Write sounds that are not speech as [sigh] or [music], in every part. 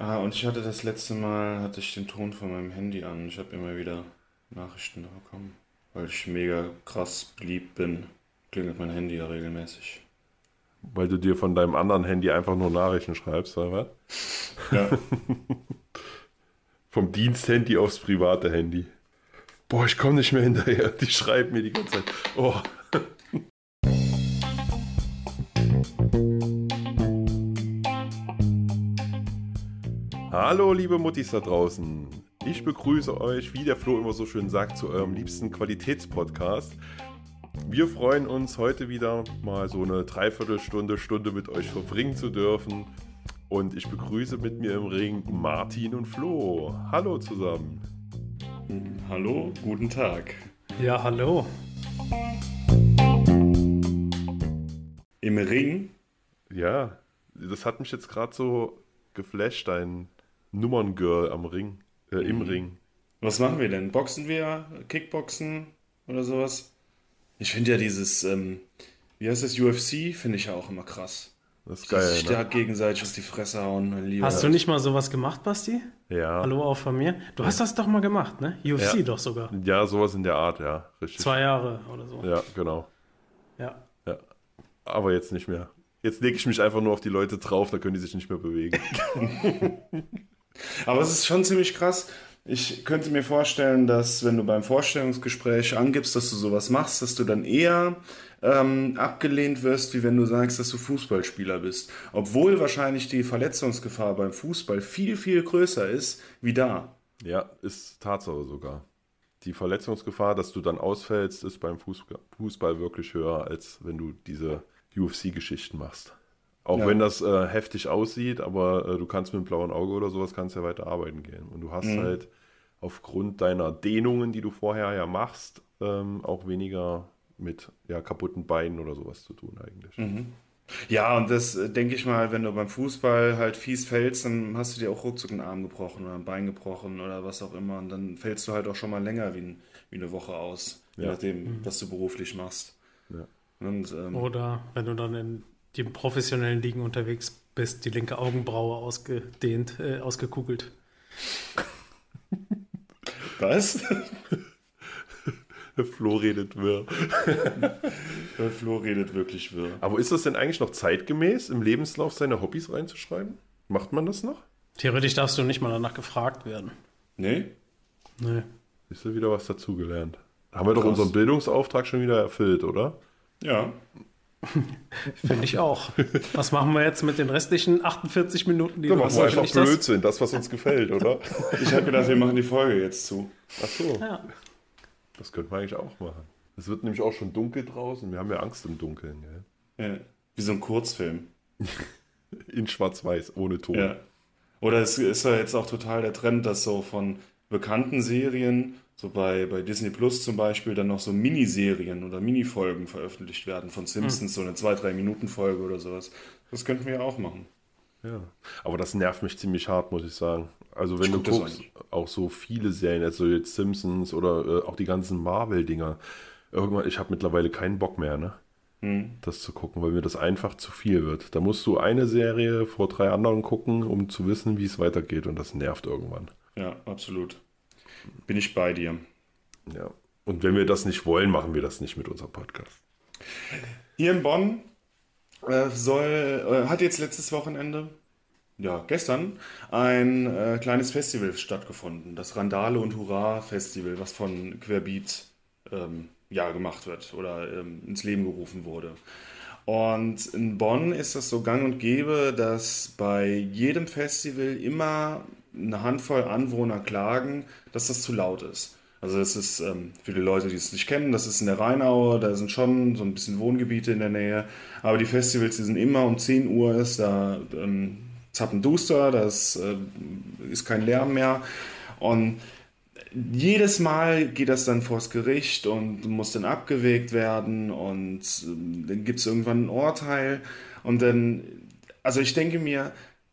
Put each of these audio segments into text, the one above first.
Ah, und ich hatte das letzte Mal, hatte ich den Ton von meinem Handy an. Ich habe immer wieder Nachrichten bekommen. Weil ich mega krass beliebt bin, klingelt mein Handy ja regelmäßig. Weil du dir von deinem anderen Handy einfach nur Nachrichten schreibst, oder was? Ja. [laughs] Vom Diensthandy aufs private Handy. Boah, ich komme nicht mehr hinterher. Die schreiben mir die ganze Zeit. Oh. Hallo, liebe Muttis da draußen. Ich begrüße euch, wie der Flo immer so schön sagt, zu eurem liebsten Qualitätspodcast. Wir freuen uns heute wieder mal so eine Dreiviertelstunde, Stunde mit euch verbringen zu dürfen. Und ich begrüße mit mir im Ring Martin und Flo. Hallo zusammen. Hallo, guten Tag. Ja, hallo. Im Ring? Ja, das hat mich jetzt gerade so geflasht, dein Nummerngirl am Ring, äh, im Mhm. Ring. Was machen wir denn? Boxen wir? Kickboxen oder sowas? Ich finde ja dieses, ähm, wie heißt das, UFC, finde ich ja auch immer krass. Das ist Dass geil, sich ne? da gegenseitig auf die Fresse hauen. mein Lieber. Hast du nicht mal sowas gemacht, Basti? Ja. Hallo auch von mir. Du hast das doch mal gemacht, ne? UFC Ja. doch sogar. Ja, sowas in der Art, ja, richtig. Zwei Jahre oder so. Ja, genau. Ja. Ja. Aber jetzt nicht mehr. Jetzt lege ich mich einfach nur auf die Leute drauf, da können die sich nicht mehr bewegen. [laughs] Aber es ist schon ziemlich krass. Ich könnte mir vorstellen, dass wenn du beim Vorstellungsgespräch angibst, dass du sowas machst, dass du dann eher ähm, abgelehnt wirst, wie wenn du sagst, dass du Fußballspieler bist. Obwohl wahrscheinlich die Verletzungsgefahr beim Fußball viel, viel größer ist wie da. ja, ist Tatsache sogar. Die Verletzungsgefahr, dass du dann ausfällst, ist beim Fußball, Fußball wirklich höher, als wenn du diese UFC-Geschichten machst. Auch Ja. wenn das äh, heftig aussieht, aber äh, du kannst mit dem blauen Auge oder sowas kannst ja weiter arbeiten gehen. Und du hast Mhm. halt aufgrund deiner Dehnungen, die du vorher ja machst, ähm, auch weniger mit ja, kaputten Beinen oder sowas zu tun eigentlich. Mhm. Ja, und das äh, denke ich mal, wenn du beim Fußball halt fies fällst, dann hast du dir auch ruckzuck einen Arm gebrochen oder ein Bein gebrochen oder was auch immer. Und dann fällst du halt auch schon mal länger wie, ein, wie eine Woche aus, je Ja. nachdem, was du beruflich machst. Ja. Und, ähm, Oder wenn du dann in den professionellen Ligen unterwegs bist, die linke Augenbraue ausgedehnt, äh, ausgekugelt. Was? [laughs] Flo redet wirr. [laughs] Flo redet wirklich wirr. Aber ist das denn eigentlich noch zeitgemäß, im Lebenslauf seine Hobbys reinzuschreiben? Macht man das noch? Theoretisch darfst du nicht mal danach gefragt werden. Nee? Nee. Ist ja wieder was dazugelernt. Haben wir doch Krass. unseren Bildungsauftrag schon wieder erfüllt, oder? Ja. [laughs] Finde ich auch. Was machen wir jetzt mit den restlichen 48 Minuten, die Da du machen wir hast? einfach? Blödsinn, das, was uns gefällt, oder? [laughs] Ich habe gedacht, wir machen die Folge jetzt zu. Ach so, Ja. das könnte man eigentlich auch machen. Es wird nämlich auch schon dunkel draußen. Wir haben ja Angst im Dunkeln, gell? Ja. Wie so ein Kurzfilm. [laughs] In schwarz-weiß, ohne Ton. Ja. Oder es ist ja jetzt auch total der Trend, dass so von bekannten Serien, so bei, bei Disney Plus zum Beispiel, dann noch so Miniserien oder Minifolgen veröffentlicht werden von Simpsons, so eine 2-3-Minuten-Folge oder sowas. Das könnten wir ja auch machen. Ja, aber das nervt mich ziemlich hart, muss ich sagen. Also wenn Ich du guckst, auch so viele Serien, also jetzt Simpsons oder äh, auch die ganzen Marvel-Dinger, irgendwann, ich habe mittlerweile keinen Bock mehr, ne? Hm. Das zu gucken, weil mir das einfach zu viel wird. Da musst du eine Serie vor drei anderen gucken, um zu wissen, wie es weitergeht und das nervt irgendwann. Ja, absolut. Bin ich bei dir. Ja. Und wenn wir das nicht wollen, machen wir das nicht mit unserem Podcast. Hier in Bonn äh, soll, äh, hat jetzt letztes Wochenende, ja, gestern, ein äh, kleines Festival stattgefunden. Das Randale und Hurra Festival, was von Querbeat ähm, ja, gemacht wird oder ähm, ins Leben gerufen wurde. Und in Bonn ist das so gang und gäbe, dass bei jedem Festival immer eine Handvoll Anwohner klagen, dass das zu laut ist. Also das ist ähm, für die Leute, die es nicht kennen, das ist in der Rheinau, da sind schon so ein bisschen Wohngebiete in der Nähe. Aber die Festivals, die sind immer um 10 Uhr, ist da ähm, zappenduster, da ist, äh, ist kein Lärm mehr. Und jedes Mal geht das dann vors Gericht und muss dann abgewägt werden und ähm, dann gibt es irgendwann ein Urteil und dann, also ich denke mir,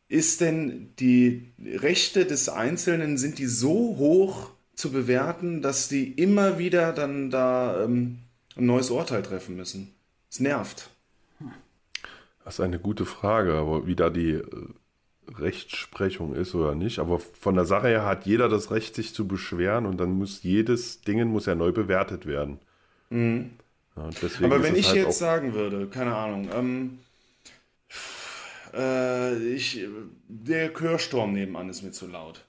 ist denn die Rechte des Einzelnen, sind die so hoch zu bewerten, dass die immer wieder dann da ähm, ein neues Urteil treffen müssen? Es nervt. Das ist eine gute Frage, aber wie da die äh, Rechtsprechung ist oder nicht, aber von der Sache her hat jeder das Recht, sich zu beschweren und dann muss jedes Ding muss ja neu bewertet werden. Mhm. Ja, Aber wenn ich halt jetzt sagen würde, keine Ahnung, ähm, äh, ich, der Chörsturm nebenan ist mir zu laut.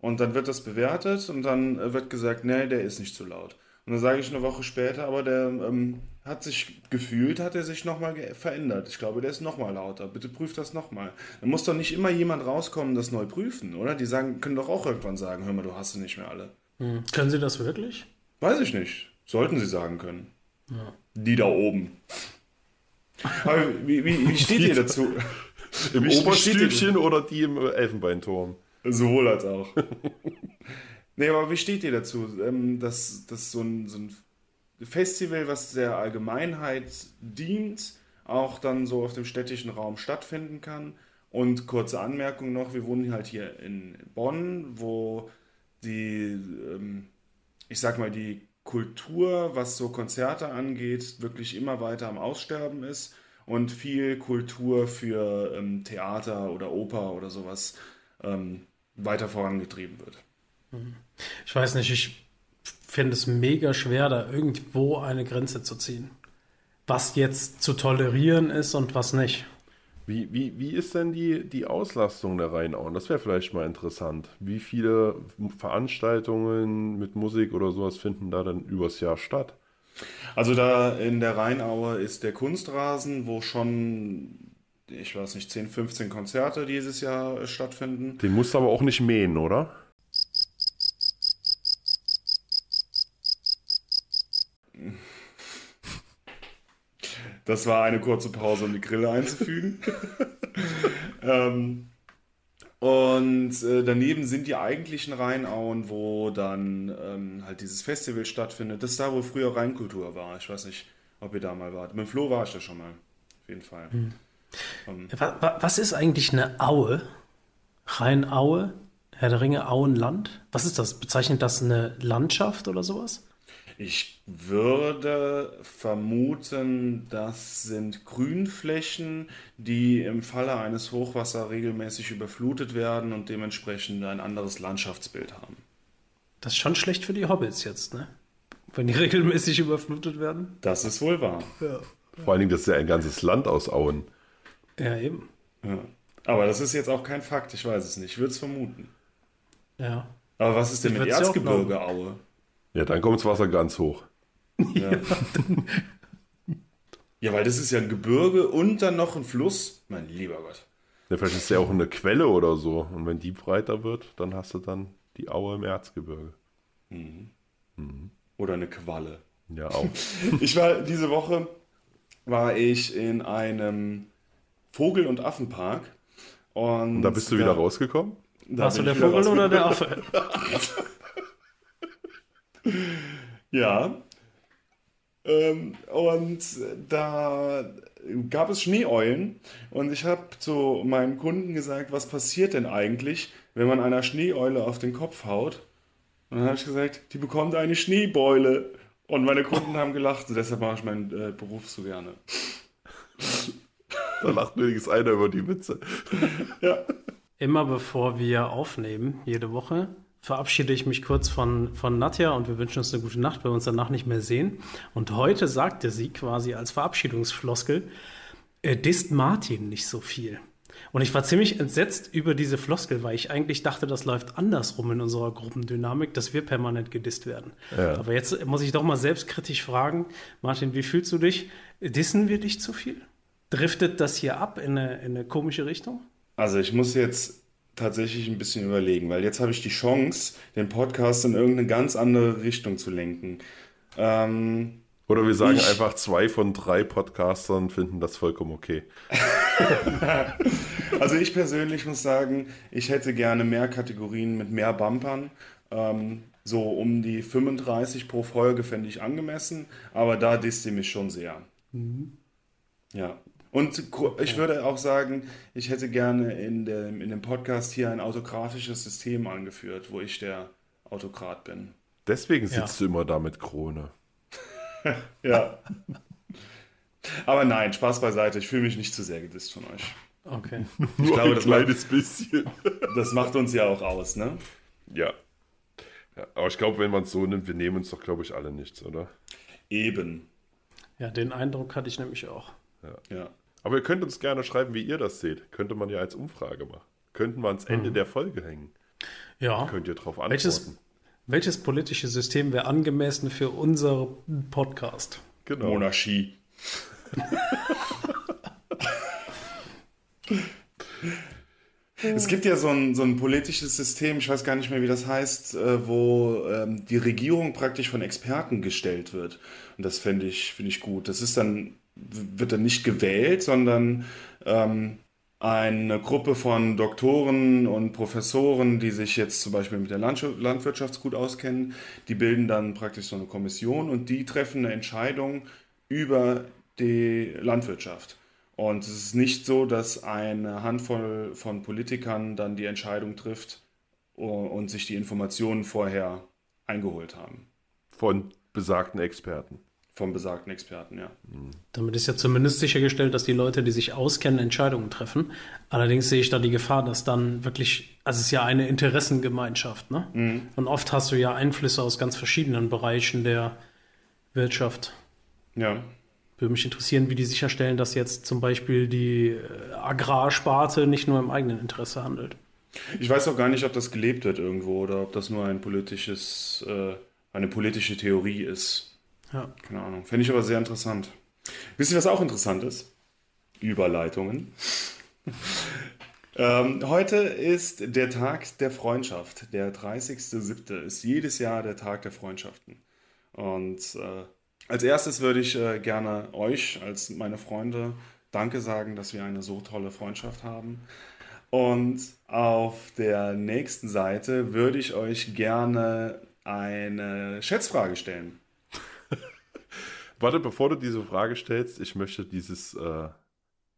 Und dann wird das bewertet und dann wird gesagt, nee, der ist nicht zu laut. Und dann sage ich eine Woche später, aber der ähm, hat sich gefühlt, hat er sich nochmal verändert. Ich glaube, der ist nochmal lauter. Bitte prüft das nochmal. Dann muss doch nicht immer jemand rauskommen, das neu prüfen, oder? Die sagen, können doch auch irgendwann sagen, hör mal, du hast sie nicht mehr alle. Hm. Können Sie das wirklich? Weiß ich nicht. Sollten sie sagen können. Die da oben. [laughs] Aber wie, wie, wie steht ihr dazu? [laughs] Im steht Oberstübchen oder die im Elfenbeinturm? Sowohl als auch. [laughs] nee, aber wie steht ihr dazu, ähm, dass, dass so, ein, so ein Festival, was der Allgemeinheit dient, auch dann so auf dem städtischen Raum stattfinden kann? Und kurze Anmerkung noch, wir wohnen halt hier in Bonn, wo die, ähm, ich sag mal, die Kultur, was so Konzerte angeht, wirklich immer weiter am Aussterben ist und viel Kultur für ähm, Theater oder Oper oder sowas ähm, weiter vorangetrieben wird. Ich weiß nicht, ich finde es mega schwer, da irgendwo eine Grenze zu ziehen. Was jetzt zu tolerieren ist und was nicht. Wie, wie, wie ist denn die, die Auslastung der Rheinauen? Das wäre vielleicht mal interessant. Wie viele Veranstaltungen mit Musik oder sowas finden da dann übers Jahr statt? Also da in der Rheinaue ist der Kunstrasen, wo schon, ich weiß nicht, 10, 15 Konzerte dieses Jahr äh, stattfinden. Den musst du aber auch nicht mähen, oder? Das war eine kurze Pause, um die Grille einzufügen. [laughs] ähm, und äh, daneben sind die eigentlichen Rheinauen, wo dann ähm, halt dieses Festival stattfindet. Das ist da, wo früher Rheinkultur war. Ich weiß nicht, ob ihr da mal wart. Mit Flo war ich da schon mal. Auf jeden Fall. Ähm, Wa- wa- Was ist eigentlich eine Aue? Rheinaue? Herr der Ringe, Auenland? Was ist das? Bezeichnet das eine Landschaft oder sowas? Ich würde vermuten, das sind Grünflächen, die im Falle eines Hochwassers regelmäßig überflutet werden und dementsprechend ein anderes Landschaftsbild haben. Das ist schon schlecht für die Hobbits jetzt, ne? Wenn die [laughs] regelmäßig überflutet werden. Das ist wohl wahr. Vor allen Dingen, das ist ja ein ganzes Land aus Auen. Ja, eben. Ja. Aber das ist jetzt auch kein Fakt, ich weiß es nicht. Ich würde es vermuten. Ja. Aber was ist denn Ich mit ja Erzgebirge, Aue? Ja, dann kommt das Wasser ganz hoch. Ja. [laughs] ja, weil das ist ja ein Gebirge und dann noch ein Fluss. Mein lieber Gott. Ja, vielleicht ist ja auch eine Quelle oder so. Und wenn die breiter wird, dann hast du dann die Aue im Erzgebirge. Oder eine Qualle. Ja, auch. [laughs] Ich war diese Woche war ich in einem Vogel- und Affenpark. Und, Und da bist du wieder rausgekommen? Da Warst du der Vogel oder der. Affe? [laughs] Ja. Ähm, und da gab es Schneeeulen und ich habe zu meinen Kunden gesagt, was passiert denn eigentlich, wenn man einer Schneeeule auf den Kopf haut? Und dann habe ich gesagt, die bekommt eine Schneebeule. Und meine Kunden haben gelacht und deshalb mache ich meinen äh, Beruf so gerne. Da lacht wenigstens einer über die Witze. Ja. Immer bevor wir aufnehmen, jede Woche, verabschiede ich mich kurz von, von Nadja und wir wünschen uns eine gute Nacht, weil wir uns danach nicht mehr sehen. Und heute sagte sie quasi als Verabschiedungsfloskel, äh, disst Martin nicht so viel. Und ich war ziemlich entsetzt über diese Floskel, weil ich eigentlich dachte, das läuft andersrum in unserer Gruppendynamik, dass wir permanent gedisst werden. Ja. Aber jetzt muss ich doch mal selbstkritisch fragen, Martin, wie fühlst du dich? Dissen wir dich zu viel? Driftet das hier ab in eine, in eine komische Richtung? Also ich muss jetzt tatsächlich ein bisschen überlegen, weil jetzt habe ich die Chance, den Podcast in irgendeine ganz andere Richtung zu lenken. Ähm, Oder wir sagen Ich- einfach, zwei von drei Podcastern finden das vollkommen okay. [laughs] also ich persönlich muss sagen, ich hätte gerne mehr Kategorien mit mehr Bumpern. Ähm, so um die 35 pro Folge fände ich angemessen, aber da disst ihr mich schon sehr. Ja. Und ich würde auch sagen, ich hätte gerne in dem, in dem Podcast hier ein autokratisches System angeführt, wo ich der Autokrat bin. Deswegen Ja. sitzt du immer da mit Krone. [laughs] Ja. Aber nein, Spaß beiseite. Ich fühle mich nicht zu sehr gedisst von euch. Okay. [laughs] Nur glaube, ein das kleines bisschen. [laughs] Das macht uns ja auch aus, ne? Ja. ja. Aber ich glaube, wenn man es so nimmt, wir nehmen uns doch, glaube ich, alle nichts, oder? Eben. Ja, den Eindruck hatte ich nämlich auch. Ja. Aber ihr könnt uns gerne schreiben, wie ihr das seht. Könnte man ja als Umfrage machen. Könnten wir ans Ende der Folge hängen. Ja. Könnt ihr drauf antworten. Welches, welches politische System wäre angemessen für unser Podcast? Genau. Monarchie. [laughs] Es gibt ja so ein, so ein politisches System, ich weiß gar nicht mehr, wie das heißt, äh, wo ähm, die Regierung praktisch von Experten gestellt wird. Und das finde ich, finde ich gut. Das ist dann, wird dann nicht gewählt, sondern ähm, eine Gruppe von Doktoren und Professoren, die sich jetzt zum Beispiel mit der Landwirtschaft gut auskennen, die bilden dann praktisch so eine Kommission und die treffen eine Entscheidung über die Landwirtschaft. Und es ist nicht so, dass eine Handvoll von Politikern dann die Entscheidung trifft und sich die Informationen vorher eingeholt haben. Von besagten Experten. Vom besagten Experten, ja. Damit ist ja zumindest sichergestellt, dass die Leute, die sich auskennen, Entscheidungen treffen. Allerdings sehe ich da die Gefahr, dass dann wirklich, also es ist ja eine Interessengemeinschaft, ne? Und oft hast du ja Einflüsse aus ganz verschiedenen Bereichen der Wirtschaft. Ja. Würde mich interessieren, wie die sicherstellen, dass jetzt zum Beispiel die äh, Agrarsparte nicht nur im eigenen Interesse handelt. Ich weiß auch gar nicht, ob das gelebt wird irgendwo oder ob das nur ein politisches, äh, eine politische Theorie ist. Ja. Keine Ahnung. Finde ich aber sehr interessant. Wisst ihr, was auch interessant ist? Überleitungen. [laughs] ähm, heute ist der Tag der Freundschaft. Der 30.07. ist jedes Jahr der Tag der Freundschaften. Und äh, als erstes würde ich äh, gerne euch als meine Freunde Danke sagen, dass wir eine so tolle Freundschaft haben. Und auf der nächsten Seite würde ich euch gerne eine Schätzfrage stellen. Warte, bevor du diese Frage stellst, ich möchte dieses, äh,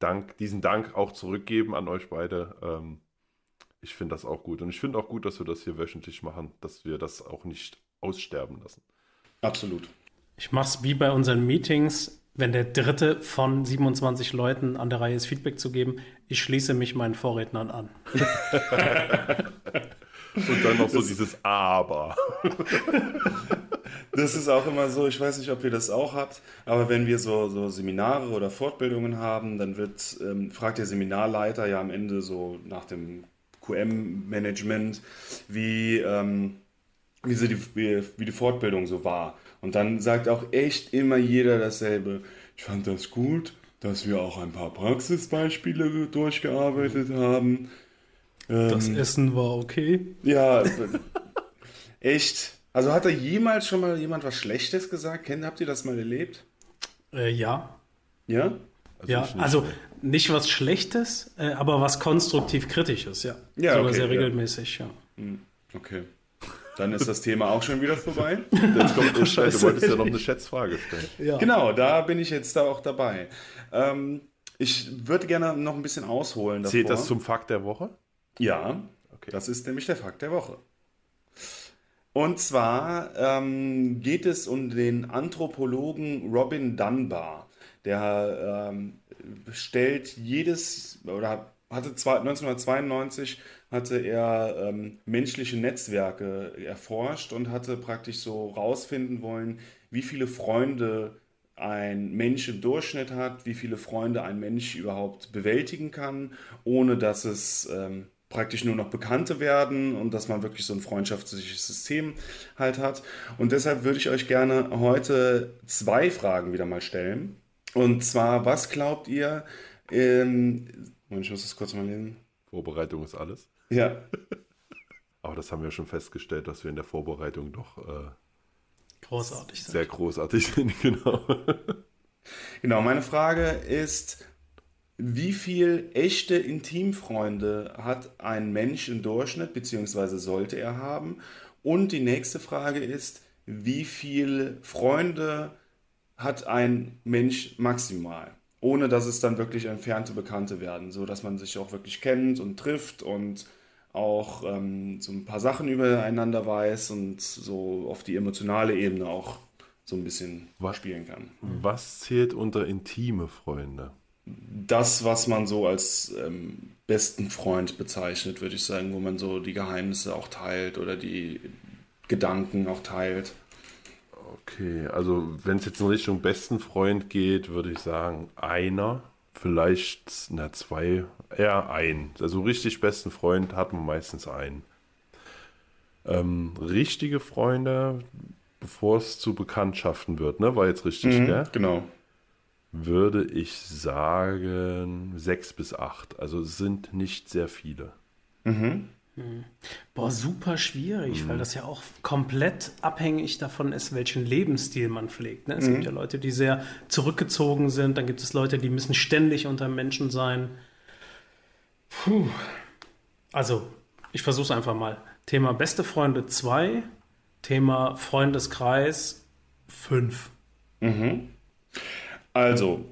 Dank, diesen Dank auch zurückgeben an euch beide. Ähm, ich finde das auch gut. Und ich finde auch gut, dass wir das hier wöchentlich machen, dass wir das auch nicht aussterben lassen. Absolut. Ich mache es wie bei unseren Meetings, wenn der dritte von 27 Leuten an der Reihe ist, Feedback zu geben. Ich schließe mich meinen Vorrednern an. [laughs] Und dann noch so dieses Aber. [laughs] Das ist auch immer so, ich weiß nicht, ob ihr das auch habt, aber wenn wir so, so Seminare oder Fortbildungen haben, dann wird, ähm, fragt der Seminarleiter ja am Ende so nach dem QM-Management, wie, ähm, wie, so die, wie, wie die Fortbildung so war. Und dann sagt auch echt immer jeder dasselbe. Ich fand das gut, dass wir auch ein paar Praxisbeispiele durchgearbeitet haben. Das Ähm, Essen war okay. ja, [laughs] echt. Also hat da jemals schon mal jemand was Schlechtes gesagt? Kennt, habt ihr das mal erlebt? Äh, ja. Ja? Also ja, ich nicht. also nicht was Schlechtes, äh, aber was konstruktiv Kritisches, ja. Ja, Sogar okay, sehr ja. regelmäßig, ja. Okay. Dann ist das Thema auch schon wieder vorbei. [laughs] Jetzt kommt der [laughs] Scheiß, du Scheiße. wolltest ja noch eine Schätzfrage stellen. ja. Genau, da bin ich jetzt da auch dabei. Ähm, ich würde gerne noch ein bisschen ausholen davor. Zählt das zum Fakt der Woche? Ja, Okay. das ist nämlich der Fakt der Woche. Und zwar ähm, geht es um den Anthropologen Robin Dunbar. Der ähm, stellt jedes oder hatte zwei, 1992 hatte er ähm, menschliche Netzwerke erforscht und hatte praktisch so rausfinden wollen, wie viele Freunde ein Mensch im Durchschnitt hat, wie viele Freunde ein Mensch überhaupt bewältigen kann, ohne dass es ähm, praktisch nur noch Bekannte werden und dass man wirklich so ein freundschaftliches System halt hat. Und deshalb würde ich euch gerne heute zwei Fragen wieder mal stellen. Und zwar, was glaubt ihr, ähm, Moment, ich muss das kurz mal lesen. Vorbereitung ist alles. Ja, [laughs] Aber das haben wir schon festgestellt, dass wir in der Vorbereitung doch äh, Großartig. sehr großartig [laughs] sind. Genau. Genau, meine Frage ist, wie viel echte Intimfreunde hat ein Mensch im Durchschnitt, beziehungsweise sollte er haben? Und die nächste Frage ist, wie viele Freunde hat ein Mensch maximal? Ohne dass es dann wirklich entfernte Bekannte werden, so dass man sich auch wirklich kennt und trifft und auch ähm, so ein paar Sachen übereinander weiß und so auf die emotionale Ebene auch so ein bisschen Was? spielen kann. Was zählt unter intime Freunde? Das, was man so als ähm, besten Freund bezeichnet, würde ich sagen, wo man so die Geheimnisse auch teilt oder die Gedanken auch teilt. Okay, also wenn es jetzt in Richtung besten Freund geht, würde ich sagen, einer, vielleicht, na, zwei, eher ein. Also richtig besten Freund hat man meistens einen. Ähm, richtige Freunde, bevor es zu Bekanntschaften wird, ne? War jetzt richtig, Mhm, gell? genau. Würde ich sagen, sechs bis acht. Also es sind nicht sehr viele. Boah, super schwierig, weil das ja auch komplett abhängig davon ist, welchen Lebensstil man pflegt. Ne? Es gibt ja Leute, die sehr zurückgezogen sind, dann gibt es Leute, die müssen ständig unter Menschen sein. Puh. Also, ich versuche es einfach mal. Thema beste Freunde 2, Thema Freundeskreis 5. Also,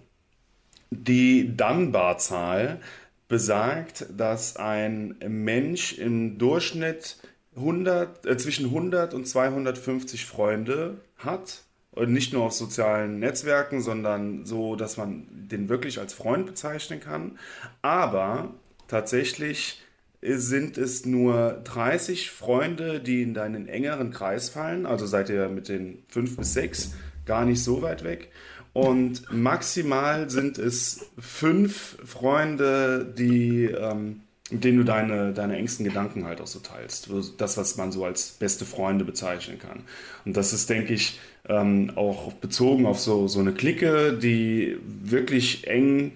die Dunbar-Zahl besagt, dass ein Mensch im Durchschnitt 100, äh, zwischen 100 und 250 Freunde hat. Und nicht nur auf sozialen Netzwerken, sondern so, dass man den wirklich als Freund bezeichnen kann. Aber tatsächlich sind es nur 30 Freunde, die in deinen engeren Kreis fallen. Also seid ihr mit den 5 bis 6 gar nicht so weit weg. Und maximal sind es fünf Freunde, die, ähm, mit denen du deine, deine engsten Gedanken halt auch so teilst. Das, was man so als beste Freunde bezeichnen kann. Und das ist, denke ich, ähm, auch bezogen auf so, so eine Clique, die wirklich eng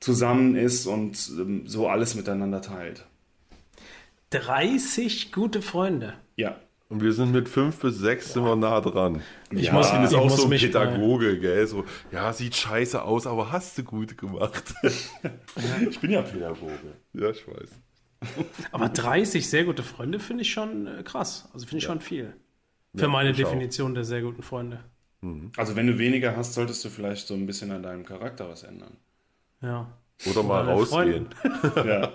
zusammen ist und ähm, so alles miteinander teilt. 30 gute Freunde. Ja. Und wir sind mit fünf bis sechs sind wir nah dran. Ich Ja, muss, jetzt ich auch so ein Pädagoge, gell? So, ja, sieht scheiße aus, aber hast du gut gemacht. [laughs] Ich bin ja Pädagoge. ja, ich weiß. Aber 30 sehr gute Freunde finde ich schon äh, krass. Also finde ich schon viel. Für meine ich auch. Definition der sehr guten Freunde. Also wenn du weniger hast, solltest du vielleicht so ein bisschen an deinem Charakter was ändern. Ja. Oder mal Oder rausgehen. [laughs] [laughs] Ja.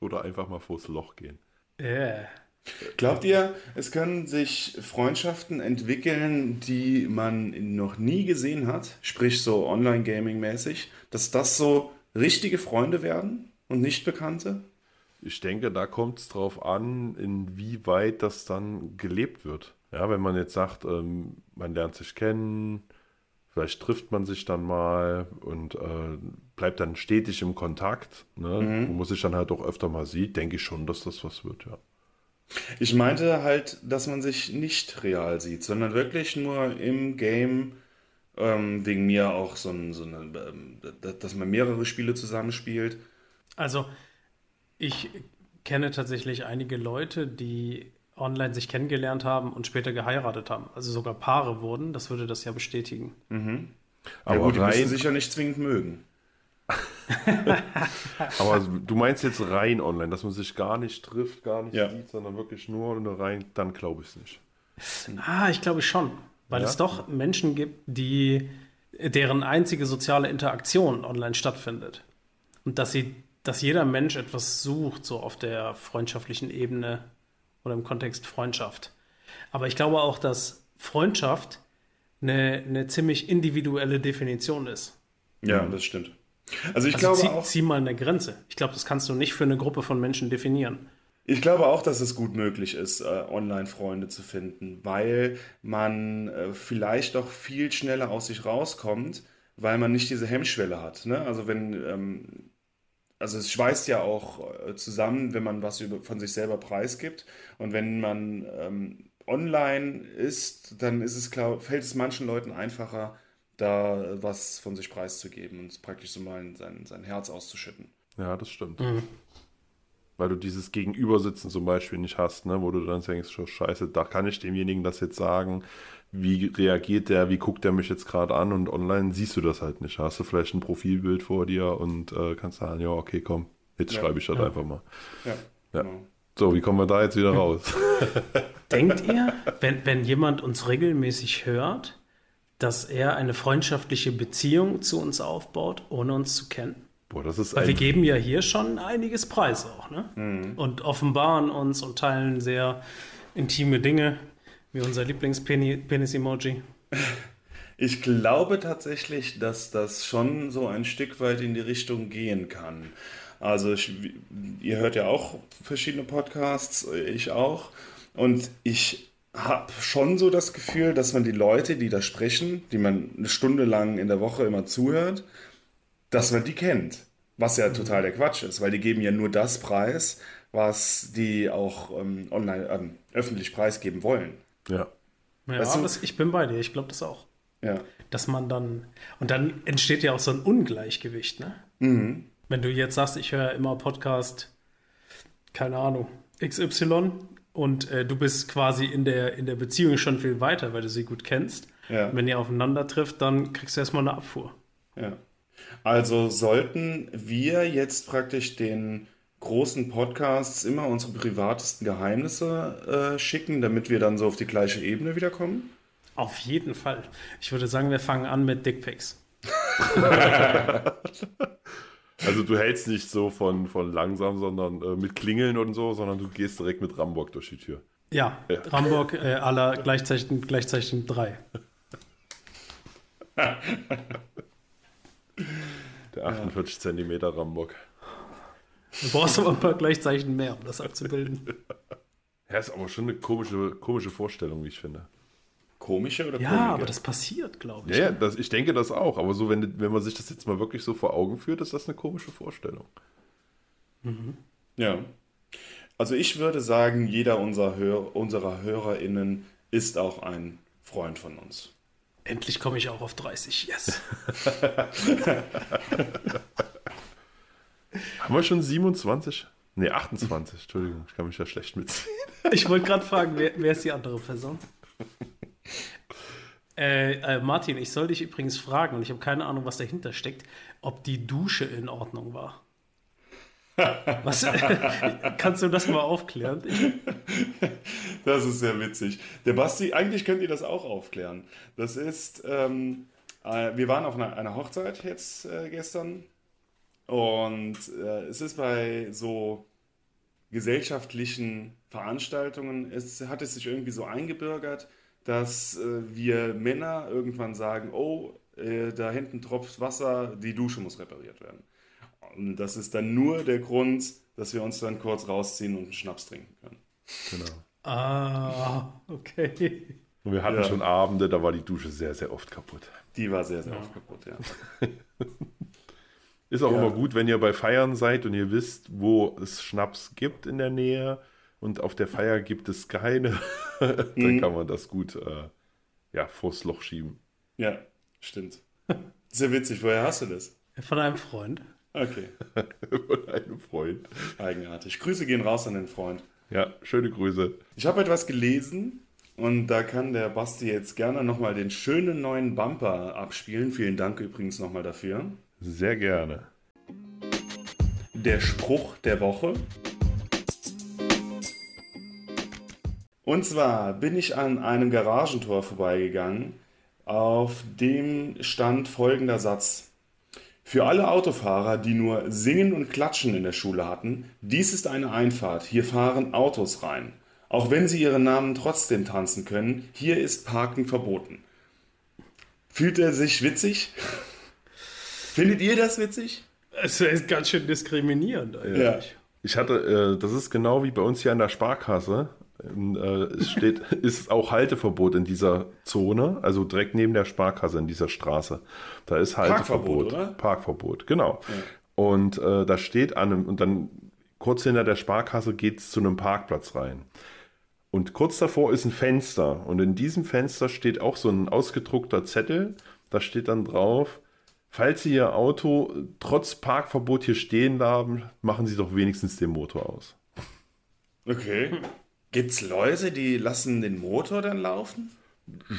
Oder einfach mal vors Loch gehen. Yeah. Glaubt ihr, es können sich Freundschaften entwickeln, die man noch nie gesehen hat, sprich so Online-Gaming-mäßig, dass das so richtige Freunde werden und nicht Bekannte? Ich denke, da kommt es drauf an, inwieweit das dann gelebt wird. Ja, wenn man jetzt sagt, ähm, man lernt sich kennen, vielleicht trifft man sich dann mal und äh, bleibt dann stetig im Kontakt, ne, wo man sich dann halt auch öfter mal sieht, denke ich schon, dass das was wird, ja. Ich meinte halt, dass man sich nicht real sieht, sondern wirklich nur im Game, ähm, wegen mir auch so, ein, so eine, ähm, dass man mehrere Spiele zusammenspielt. Also, ich kenne tatsächlich einige Leute, die online sich kennengelernt haben und später geheiratet haben. Also sogar Paare wurden. Das würde das ja bestätigen. Ja Aber gut, die müssen rein, sich ja nicht zwingend mögen. [laughs] aber du meinst jetzt rein online, dass man sich gar nicht trifft, gar nicht Ja. sieht, sondern wirklich nur eine rein, dann glaube ich es nicht. Ah, ich glaube schon. Weil Ja? es doch Menschen gibt, die, deren einzige soziale Interaktion online stattfindet. Und dass sie, dass jeder Mensch etwas sucht, so auf der freundschaftlichen Ebene oder im Kontext Freundschaft. Aber ich glaube auch, dass Freundschaft eine, eine ziemlich individuelle Definition ist. Ja, das stimmt. Also ich Also glaube zieh, auch. zieh mal eine Grenze. Ich glaube, das kannst du nicht für eine Gruppe von Menschen definieren. Ich glaube auch, dass es gut möglich ist, äh, Online-Freunde zu finden, weil man äh, vielleicht auch viel schneller aus sich rauskommt, weil man nicht diese Hemmschwelle hat. Ne? Also wenn, ähm, also es schweißt ja auch äh, zusammen, wenn man was über, von sich selber preisgibt. Und wenn man ähm, online ist, dann ist es klar, fällt es manchen Leuten einfacher, da was von sich preiszugeben und praktisch so mal sein, sein Herz auszuschütten. Ja, das stimmt. Weil du dieses Gegenübersitzen zum Beispiel nicht hast, ne? wo du dann denkst, schon scheiße, da kann ich demjenigen das jetzt sagen. Wie reagiert der, wie guckt der mich jetzt gerade an und online siehst du das halt nicht. Hast du vielleicht ein Profilbild vor dir und äh, kannst sagen, ja, okay, komm, jetzt Ja. schreibe ich das Ja. einfach mal. Ja, Ja. genau. So, wie kommen wir da jetzt wieder raus? [laughs] Denkt ihr, wenn, wenn jemand uns regelmäßig hört, dass er eine freundschaftliche Beziehung zu uns aufbaut, ohne uns zu kennen? Boah, das ist Weil wir geben ja hier schon einiges Preis auch, ne? Und offenbaren uns und teilen sehr intime Dinge, wie unser Lieblings-Penis-Emoji. [laughs] Ich glaube tatsächlich, dass das schon so ein Stück weit in die Richtung gehen kann. Also ich, ihr hört ja auch verschiedene Podcasts, ich auch. Und ich habe schon so das Gefühl, dass man die Leute, die da sprechen, die man eine Stunde lang in der Woche immer zuhört, dass man die kennt. Was ja total der Quatsch ist, weil die geben ja nur das preis, was die auch ähm, online ähm, öffentlich preisgeben wollen. Ja. Ja, Weißt du- das, ich bin bei dir, ich glaube das auch. Ja. Dass man dann, und dann entsteht ja auch so ein Ungleichgewicht, ne? Mhm. Wenn du jetzt sagst, ich höre immer Podcast, keine Ahnung, XY und äh, du bist quasi in der, in der Beziehung schon viel weiter, weil du sie gut kennst. Ja. Wenn ihr aufeinander trifft, dann kriegst du erstmal eine Abfuhr. Ja. Also sollten wir jetzt praktisch den großen Podcasts immer unsere privatesten Geheimnisse äh, schicken, damit wir dann so auf die gleiche Ebene wiederkommen? Auf jeden Fall. Ich würde sagen, wir fangen an mit Dickpics. [laughs] Also du hältst nicht so von, von langsam, sondern äh, mit Klingeln und so, sondern du gehst direkt mit Rambock durch die Tür. Ja, Rambock äh, aller gleichzeitig, gleichzeitig drei. [laughs] Der 48 Zentimeter Rambock. Du brauchst aber ein paar Gleichzeichen mehr, um das abzubilden. Ja, ist aber schon eine komische, komische Vorstellung, wie ich finde. Komische oder Ja, Komike? aber das passiert, glaube ich. Ja, ja das, ich denke das auch, aber so, wenn, wenn man sich das jetzt mal wirklich so vor Augen führt, ist das eine komische Vorstellung. Ja. Also ich würde sagen, jeder unserer, Hör unserer HörerInnen ist auch ein Freund von uns. Endlich komme ich auch auf 30. Yes. [laughs] [laughs] Haben wir schon 27? Ne, 28, Entschuldigung, ich kann mich ja schlecht mitziehen. [laughs] Ich wollte gerade fragen, wer, wer ist die andere Person? Äh, äh, Martin, ich soll dich übrigens fragen, und ich habe keine Ahnung, was dahinter steckt, ob die Dusche in Ordnung war. Was, [laughs] kannst du das mal aufklären? [laughs] Das ist sehr witzig. Der Basti, eigentlich könnt ihr das auch aufklären. Das ist, ähm, äh, wir waren auf einer, einer Hochzeit jetzt äh, gestern und äh, es ist bei so gesellschaftlichen Veranstaltungen, es hat es sich irgendwie so eingebürgert, dass äh, wir Männer irgendwann sagen, oh, äh, da hinten tropft Wasser, die Dusche muss repariert werden. Und das ist dann nur der Grund, dass wir uns dann kurz rausziehen und einen Schnaps trinken können. Genau. ah, okay. Und wir hatten Ja. schon Abende, da war die Dusche sehr, sehr oft kaputt. Die war sehr, sehr oft kaputt, ja. [laughs] Ist auch Ja. immer gut, wenn ihr bei Feiern seid und ihr wisst, wo es Schnaps gibt in der Nähe und auf der Feier gibt es keine, [laughs] dann Mhm. kann man das gut äh, ja, vors Loch schieben. Ja, stimmt. Sehr witzig. Woher hast du das? Von einem Freund. Okay, [laughs] Von einem Freund. eigenartig. Grüße gehen raus an den Freund. Ja, schöne Grüße. Ich habe etwas gelesen und da kann der Basti jetzt gerne nochmal den schönen neuen Bumper abspielen. Vielen Dank übrigens nochmal dafür. Sehr gerne. Der Spruch der Woche. Und zwar bin ich an einem Garagentor vorbeigegangen, auf dem stand folgender Satz. Für alle Autofahrer, die nur Singen und Klatschen in der Schule hatten, dies ist eine Einfahrt, hier fahren Autos rein. Auch wenn sie ihren Namen trotzdem tanzen können, hier ist Parken verboten. Fühlt er sich witzig? [laughs] Findet ihr das witzig? Es ist ganz schön diskriminierend. eigentlich. Ich hatte, äh, das ist genau wie bei uns hier an der Sparkasse. Ähm, äh, es steht, [laughs] ist auch Halteverbot in dieser Zone, also direkt neben der Sparkasse in dieser Straße. Da ist Halteverbot. Parkverbot, oder? Parkverbot, genau. Und äh, da steht an einem, und dann kurz hinter der Sparkasse geht es zu einem Parkplatz rein. Und kurz davor ist ein Fenster. Und in diesem Fenster steht auch so ein ausgedruckter Zettel. Da steht dann drauf, falls Sie Ihr Auto trotz Parkverbot hier stehen haben, machen Sie doch wenigstens den Motor aus. Okay. Gibt's Leute, die lassen den Motor dann laufen?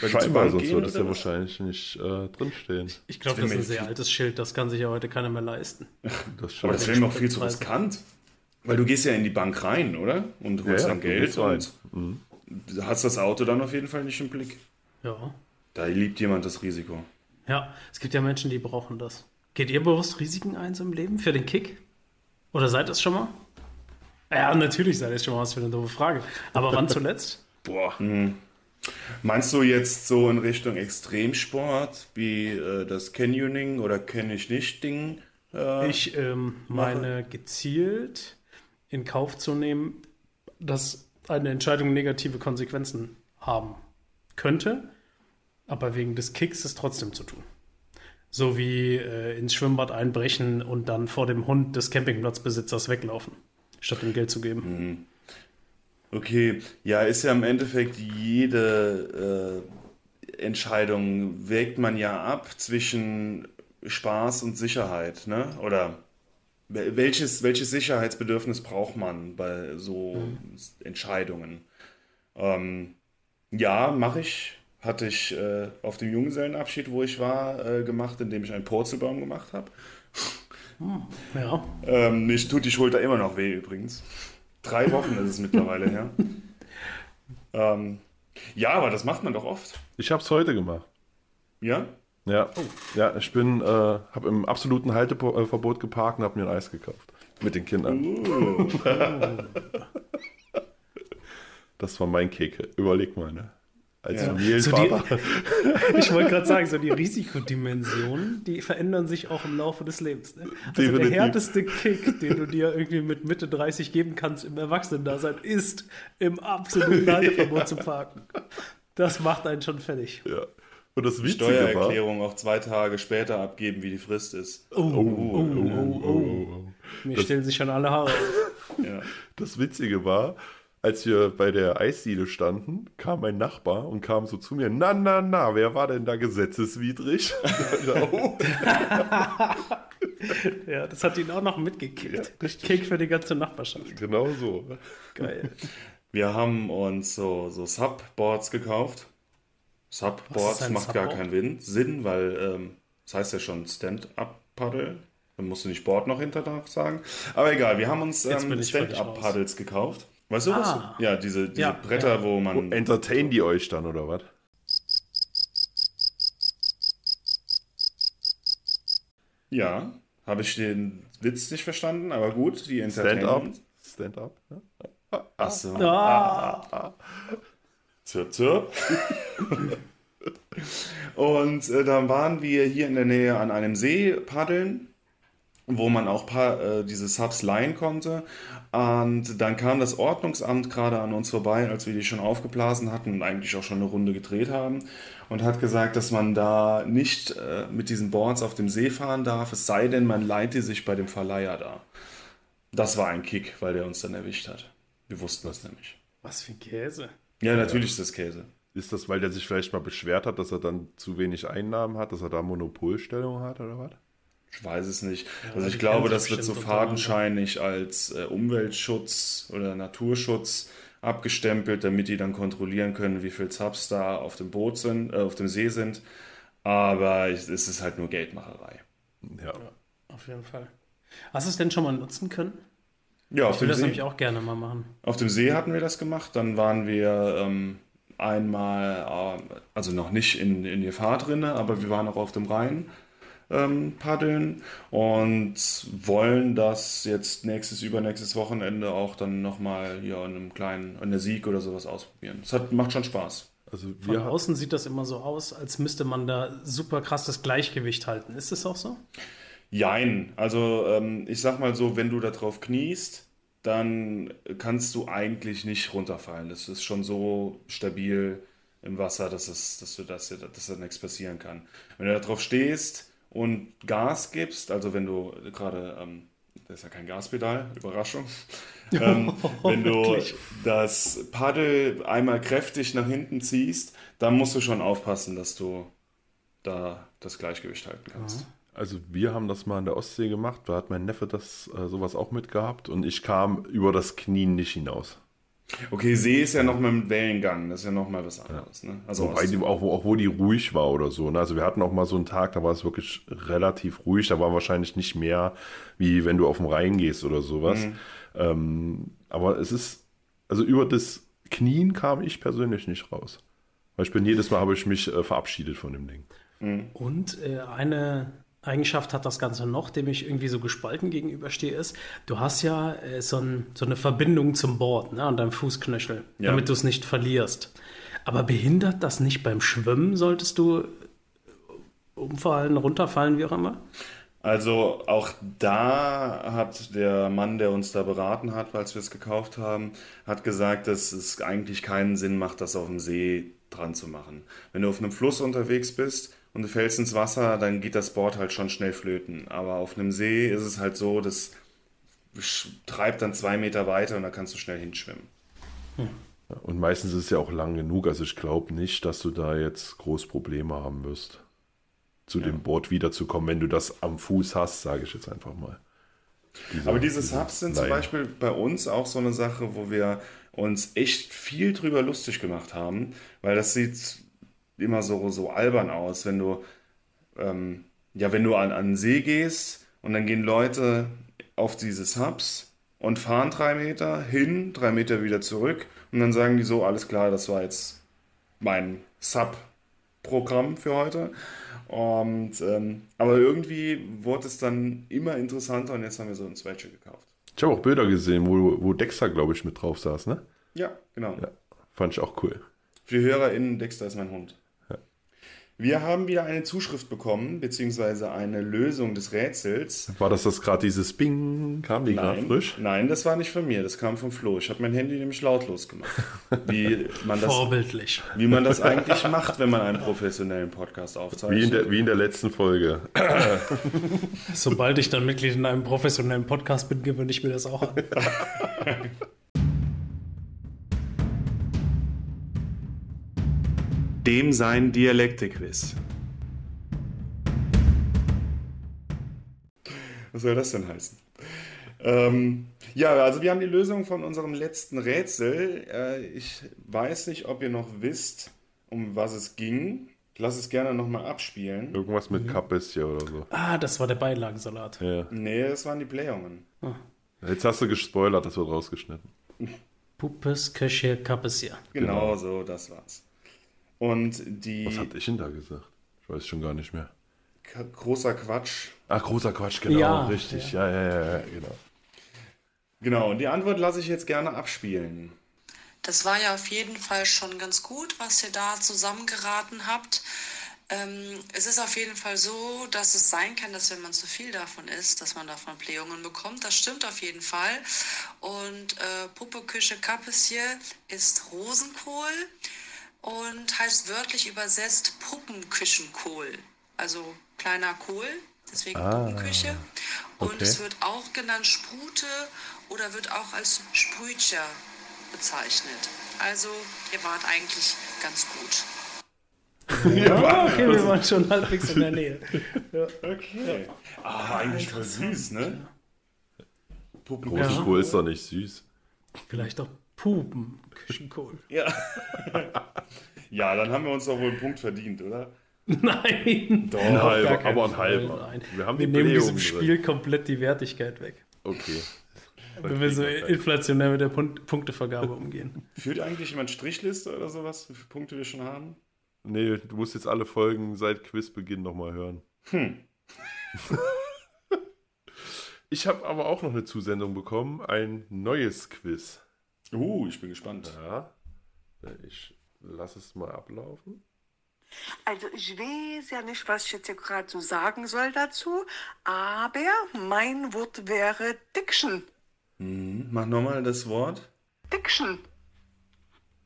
Scheinbar, sonst würde es ja wahrscheinlich nicht äh, drinstehen. Ich glaube, Das das ist ein sehr altes Schild, das kann sich ja heute keiner mehr leisten. Das Aber das wäre mir auch viel zu riskant. Weil du gehst ja in die Bank rein, oder? Und holst Ja, ja, dann du Geld und du hast das Auto dann auf jeden Fall nicht im Blick. Ja. Da liebt jemand das Risiko. Ja, es gibt ja Menschen, die brauchen das. Geht ihr bewusst Risiken ein so im Leben für den Kick? Oder seid ihr es schon mal? Ja, natürlich seid ihr es schon mal, was für eine doofe Frage. Aber wann zuletzt? Boah, Meinst du jetzt so in Richtung Extremsport wie äh, das Canyoning oder kenn ich nicht Ding? Äh, Ich ähm, meine gezielt in Kauf zu nehmen, dass eine Entscheidung negative Konsequenzen haben könnte, aber wegen des Kicks es trotzdem zu tun. So wie äh, ins Schwimmbad einbrechen und dann vor dem Hund des Campingplatzbesitzers weglaufen, statt ihm Geld zu geben. Okay, ja, ist ja im Endeffekt jede äh, Entscheidung wägt man ja ab zwischen Spaß und Sicherheit, ne? Oder wel- welches, welches Sicherheitsbedürfnis braucht man bei so Entscheidungen? Ähm, ja, mache ich. Hatte ich äh, auf dem Junggesellenabschied, wo ich war, äh, gemacht, indem ich einen Purzelbaum gemacht habe. Ja, Ähm, mir tut die Schulter immer noch weh übrigens. Drei Wochen ist es mittlerweile her. Ähm, ja, aber das macht man doch oft. Ich habe es heute gemacht. Ja? Ja, ja ich bin, äh, habe im absoluten Halteverbot geparkt und habe mir ein Eis gekauft. Mit den Kindern. Uh, [laughs] Das war mein Kick. Überleg mal, ne? Als Ja. Familienvater. [laughs] ich wollte gerade sagen, so die Risikodimensionen, die verändern sich auch im Laufe des Lebens. Ne? Also Definitiv. der härteste Kick, den du dir irgendwie mit Mitte 30 geben kannst im Erwachsenendasein, ist im absoluten [laughs] Halteverbot zu parken. Das macht einen schon fertig. ja. Und das Witzige war. Steuererklärung auch zwei Tage später abgeben, wie die Frist ist. Oh, oh, Oh, oh, oh, oh, oh. Mir stellen sich schon alle Haare auf. Ja. Das Witzige war, als wir bei der Eisdiele standen, kam mein Nachbar und kam so zu mir, na, na, na, wer war denn da gesetzeswidrig? [laughs] oh, Ja, das hat ihn auch noch mitgekickt. Kick für die ganze Nachbarschaft. genau so. Geil. Wir haben uns so, so Subboards gekauft. Subboards macht gar Subboard? keinen Sinn, Sinn weil ähm, das heißt ja schon Stand-Up-Paddle. Dann musst du nicht Board noch hinter sagen. Aber egal, wir haben uns ähm, Stand-Up-Paddles gekauft. Weißt du was? Ah. Ja, diese, diese Ja, Bretter, ja. wo man. Entertain die euch dann, oder was? Ja, habe ich den Witz nicht verstanden, aber gut, die entertainen Stand-up? uns. Stand-up? Ja? Achso. Ah, Zirp, zirp. [laughs] Und äh, dann waren wir hier in der Nähe an einem See paddeln, wo man auch paar, äh, diese Subs leihen konnte. Und dann kam das Ordnungsamt gerade an uns vorbei, als wir die schon aufgeblasen hatten und eigentlich auch schon eine Runde gedreht haben. Und hat gesagt, dass man da nicht äh, mit diesen Boards auf dem See fahren darf, es sei denn, man leiht die sich bei dem Verleiher da. Das war ein Kick, weil der uns dann erwischt hat. Wir wussten das nämlich. was für ein Käse. Ja, natürlich ist das Käse. Ist das, weil der sich vielleicht mal beschwert hat, dass er dann zu wenig Einnahmen hat, dass er da Monopolstellung hat, oder was? Ich weiß es nicht. Ja, also ich glaube, das wird so fadenscheinig als äh, Umweltschutz oder Naturschutz abgestempelt, damit die dann kontrollieren können, wie viel Subs da auf dem Boot sind, äh, auf dem See sind. Aber es ist halt nur Geldmacherei. Ja. Auf jeden Fall. Hast du es denn schon mal nutzen können? Ja, auf Ich will dem, das See, nämlich auch gerne mal machen. auf dem See hatten wir das gemacht. Dann waren wir ähm, einmal, äh, also noch nicht in, in Gefahr drinne, aber wir waren auch auf dem Rhein ähm, paddeln und wollen das jetzt nächstes, übernächstes Wochenende auch dann nochmal hier in einem kleinen, in der Sieg oder sowas ausprobieren. Es hat, macht schon Spaß. Also Von außen sieht das immer so aus, als müsste man da super krass das Gleichgewicht halten. Ist es auch so? Jein, also ähm, ich sag mal so, wenn du da drauf kniest, dann kannst du eigentlich nicht runterfallen. Das ist schon so stabil im Wasser, dass, es, dass, du das, dass da nichts passieren kann. Wenn du da drauf stehst und Gas gibst, also wenn du gerade, ähm, das ist ja kein Gaspedal, Überraschung, [laughs] ähm, wenn du Wirklich? das Paddel einmal kräftig nach hinten ziehst, dann musst du schon aufpassen, dass du da das Gleichgewicht halten kannst. also wir haben das mal in der Ostsee gemacht, da hat mein Neffe das äh, sowas auch mitgehabt und ich kam über das Knie nicht hinaus. Okay, See ist ja noch mal mit Wellengang, das ist ja noch mal was anderes. Ne? Also Wobei die, auch, wo- auch wo die ruhig war oder so. Ne? Also wir hatten auch mal so einen Tag, da war es wirklich relativ ruhig. Da war wahrscheinlich nicht mehr, wie wenn du auf den Rhein gehst oder sowas. Ähm, aber es ist, also über das Knien kam ich persönlich nicht raus. Weil ich bin jedes Mal habe ich mich äh, verabschiedet von dem Ding. Und äh, eine Eigenschaft hat das Ganze noch, dem ich irgendwie so gespalten gegenüberstehe, ist, du hast ja äh, so, ein, so eine Verbindung zum Board ne, an deinem Fußknöchel, Ja. damit du es nicht verlierst. Aber behindert das nicht beim Schwimmen? Solltest du umfallen, runterfallen, wie auch immer? Also auch da hat der Mann, der uns da beraten hat, als wir es gekauft haben, hat gesagt, dass es eigentlich keinen Sinn macht, das auf dem See dran zu machen. Wenn du auf einem Fluss unterwegs bist und du fällst ins Wasser, dann geht das Board halt schon schnell flöten. Aber auf einem See ist es halt so, das treibt dann zwei Meter weiter und da kannst du schnell hinschwimmen. Hm. Und meistens ist es ja auch lang genug. Also ich glaube nicht, dass du da jetzt groß Probleme haben wirst zu ja. dem Board wiederzukommen, wenn du das am Fuß hast, sage ich jetzt einfach mal. Diese, Aber diese Subs sind Laien. zum Beispiel bei uns auch so eine Sache, wo wir uns echt viel drüber lustig gemacht haben, weil das sieht immer so, so albern aus, wenn du, ähm, ja, wenn du an, an den See gehst und dann gehen Leute auf diese Subs und fahren drei Meter hin, drei Meter wieder zurück und dann sagen die so, alles klar, das war jetzt mein Sub-Programm für heute. Und, ähm, aber irgendwie wurde es dann immer interessanter und jetzt haben wir so ein Swatcher gekauft. Ich habe auch Bilder gesehen, wo, wo Dexter, glaube ich, mit drauf saß, ne? Ja, genau. Ja, fand ich auch cool. Für die HörerInnen, Dexter ist mein Hund. Wir haben wieder eine Zuschrift bekommen, beziehungsweise eine Lösung des Rätsels. War das das gerade dieses Bing? Kam die gerade frisch? Nein, das war nicht von mir, das kam von Flo. Ich habe mein Handy nämlich lautlos gemacht. Wie [laughs] man das, Vorbildlich. Wie man das eigentlich macht, wenn man einen professionellen Podcast aufzeichnet. Wie in der, wie in der letzten Folge. [laughs] Sobald ich dann Mitglied in einem professionellen Podcast bin, gewöhne ich mir das auch an. [laughs] dem sein Dialektequiz. Was soll das denn heißen? Ähm, ja, also wir haben die Lösung von unserem letzten Rätsel. Äh, ich weiß nicht, ob ihr noch wisst, um was es ging. Ich lasse es gerne nochmal abspielen. Irgendwas mit mhm. hier oder so. Ah, das war der Beilagensalat. Ja. Nee, das waren die Blähungen. Ah. Jetzt hast du gespoilert, das wird rausgeschnitten. Puppes, Köche, Kappes, ja. Genau, genau so, das war's. Und die. Was hatte ich denn da gesagt? Ich weiß schon gar nicht mehr. großer Quatsch. Ach, großer Quatsch, genau, ja, richtig. Ja. ja, ja, ja, genau. Genau, und die Antwort lasse ich jetzt gerne abspielen. Das war ja auf jeden Fall schon ganz gut, was ihr da zusammengeraten habt. Ähm, es ist auf jeden Fall so, dass es sein kann, dass wenn man zu viel davon isst, dass man davon Blähungen bekommt. Das stimmt auf jeden Fall. Und äh, Puppe Küche Kappes hier ist Rosenkohl und heißt wörtlich übersetzt Puppenküchenkohl. Also kleiner Kohl, deswegen ah, Puppenküche. Und okay. es wird auch genannt Sprute oder wird auch als Sprütscher bezeichnet. Also ihr wart eigentlich ganz gut. Ja, [laughs] okay, wir waren schon halbwegs in der Nähe. [laughs] Ja. Okay. Ja. Ah, eigentlich voll süß, ne? Puppenkohl ist doch nicht süß. Vielleicht doch Pupen, Küchenkohl. [laughs] Ja. ja, dann haben wir uns doch wohl einen Punkt verdient, oder? Nein. Doch, ein halber, aber ein halber. Nein. Wir, haben wir nehmen diesem Spiel komplett die Wertigkeit weg. Okay. Wenn wir so inflationär mit der Pun Punktevergabe umgehen. Führt eigentlich jemand Strichliste oder sowas, wie viele Punkte wir schon haben? Nee, du musst jetzt alle Folgen seit Quizbeginn nochmal hören. Hm. [laughs] ich habe aber auch noch eine Zusendung bekommen, ein neues Quiz. Uh, ich bin gespannt. Ja, ich lasse es mal ablaufen. Also ich weiß ja nicht, was ich jetzt hier gerade so sagen soll dazu, aber mein Wort wäre Diction. Hm, mach nochmal das Wort. Diction.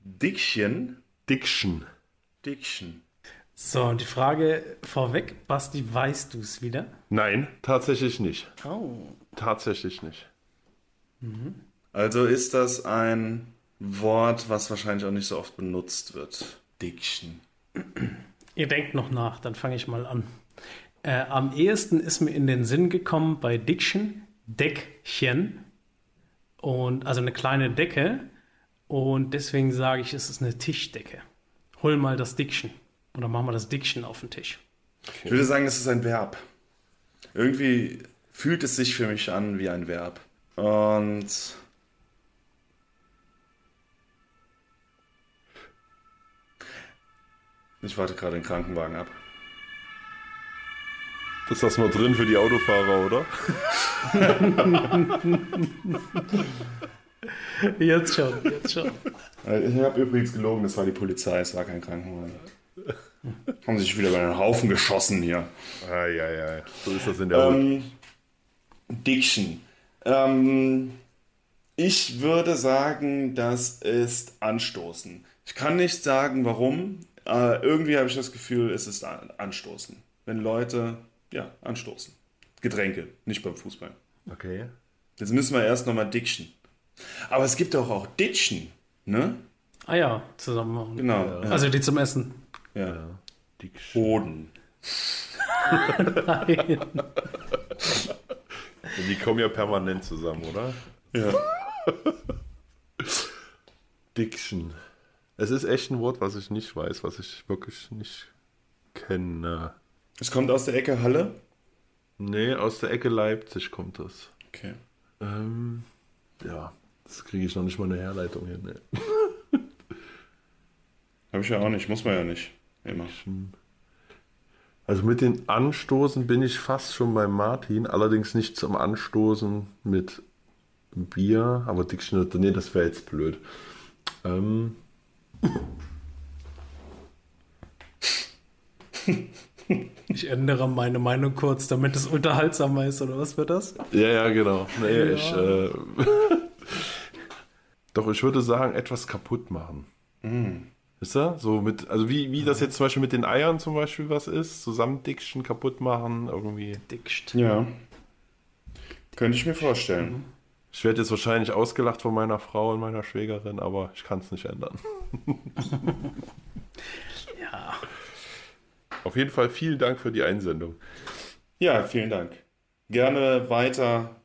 Diction? Diction. Diction. So, und die Frage vorweg, Basti, weißt du es wieder? Nein, tatsächlich nicht. Oh. Tatsächlich nicht. Mhm. Also ist das ein Wort, was wahrscheinlich auch nicht so oft benutzt wird. Diction. Ihr denkt noch nach, dann fange ich mal an. Äh, am ehesten ist mir in den Sinn gekommen bei Diction Deckchen und also eine kleine Decke und deswegen sage ich, es ist eine Tischdecke. Hol mal das Diction oder mach mal das Diction auf den Tisch. Ich würde sagen, es ist ein Verb. Irgendwie fühlt es sich für mich an wie ein Verb. Und Ich warte gerade den Krankenwagen ab. Das lassen wir drin für die Autofahrer, oder? [laughs] Jetzt schon, jetzt schon. Ich habe übrigens gelogen, das war die Polizei, es war kein Krankenwagen. Haben sich wieder bei den Haufen geschossen hier. Eieiei. So ist das in der. Ähm, Diction. Ähm, ich würde sagen, das ist Anstoßen. Ich kann nicht sagen, warum. Äh, irgendwie habe ich das Gefühl, es ist an- Anstoßen. Wenn Leute, ja, anstoßen. Getränke, nicht beim Fußball. Okay. Jetzt müssen wir erst nochmal Diction. Aber es gibt doch auch Ditchen, ne? Ah ja, zusammen. Genau. Ja. Also die zum Essen. ja. Dick- Boden. [laughs] Nein. Die kommen ja permanent zusammen, oder? Ja. [laughs] Diction. Es ist echt ein Wort, was ich nicht weiß, was ich wirklich nicht kenne. Es kommt aus der Ecke Halle. Nee, aus der Ecke Leipzig kommt das. Okay. Ähm, ja, das kriege ich noch nicht mal eine Herleitung hin. Nee. [laughs] Habe ich ja auch nicht, muss man ja nicht. Immer. Also mit den Anstoßen bin ich fast schon bei Martin, allerdings nicht zum Anstoßen mit Bier, aber Diction, nee, das wäre jetzt blöd. Ähm, Ich ändere meine Meinung kurz, damit es unterhaltsamer ist, oder was wird das? ja, ja, genau. Nee, Ja. ich, äh, [laughs] Doch, ich würde sagen, etwas kaputt machen. Ist er? So mit, also wie, wie das jetzt zum Beispiel mit den Eiern zum Beispiel was ist, zusammen Diction kaputt machen, irgendwie. Dickst. Ja. Könnte ich mir vorstellen. Ich werde jetzt wahrscheinlich ausgelacht von meiner Frau und meiner Schwägerin, aber ich kann es nicht ändern. [laughs] Ja. Auf jeden Fall vielen Dank für die Einsendung. Ja, vielen Dank. Gerne weiter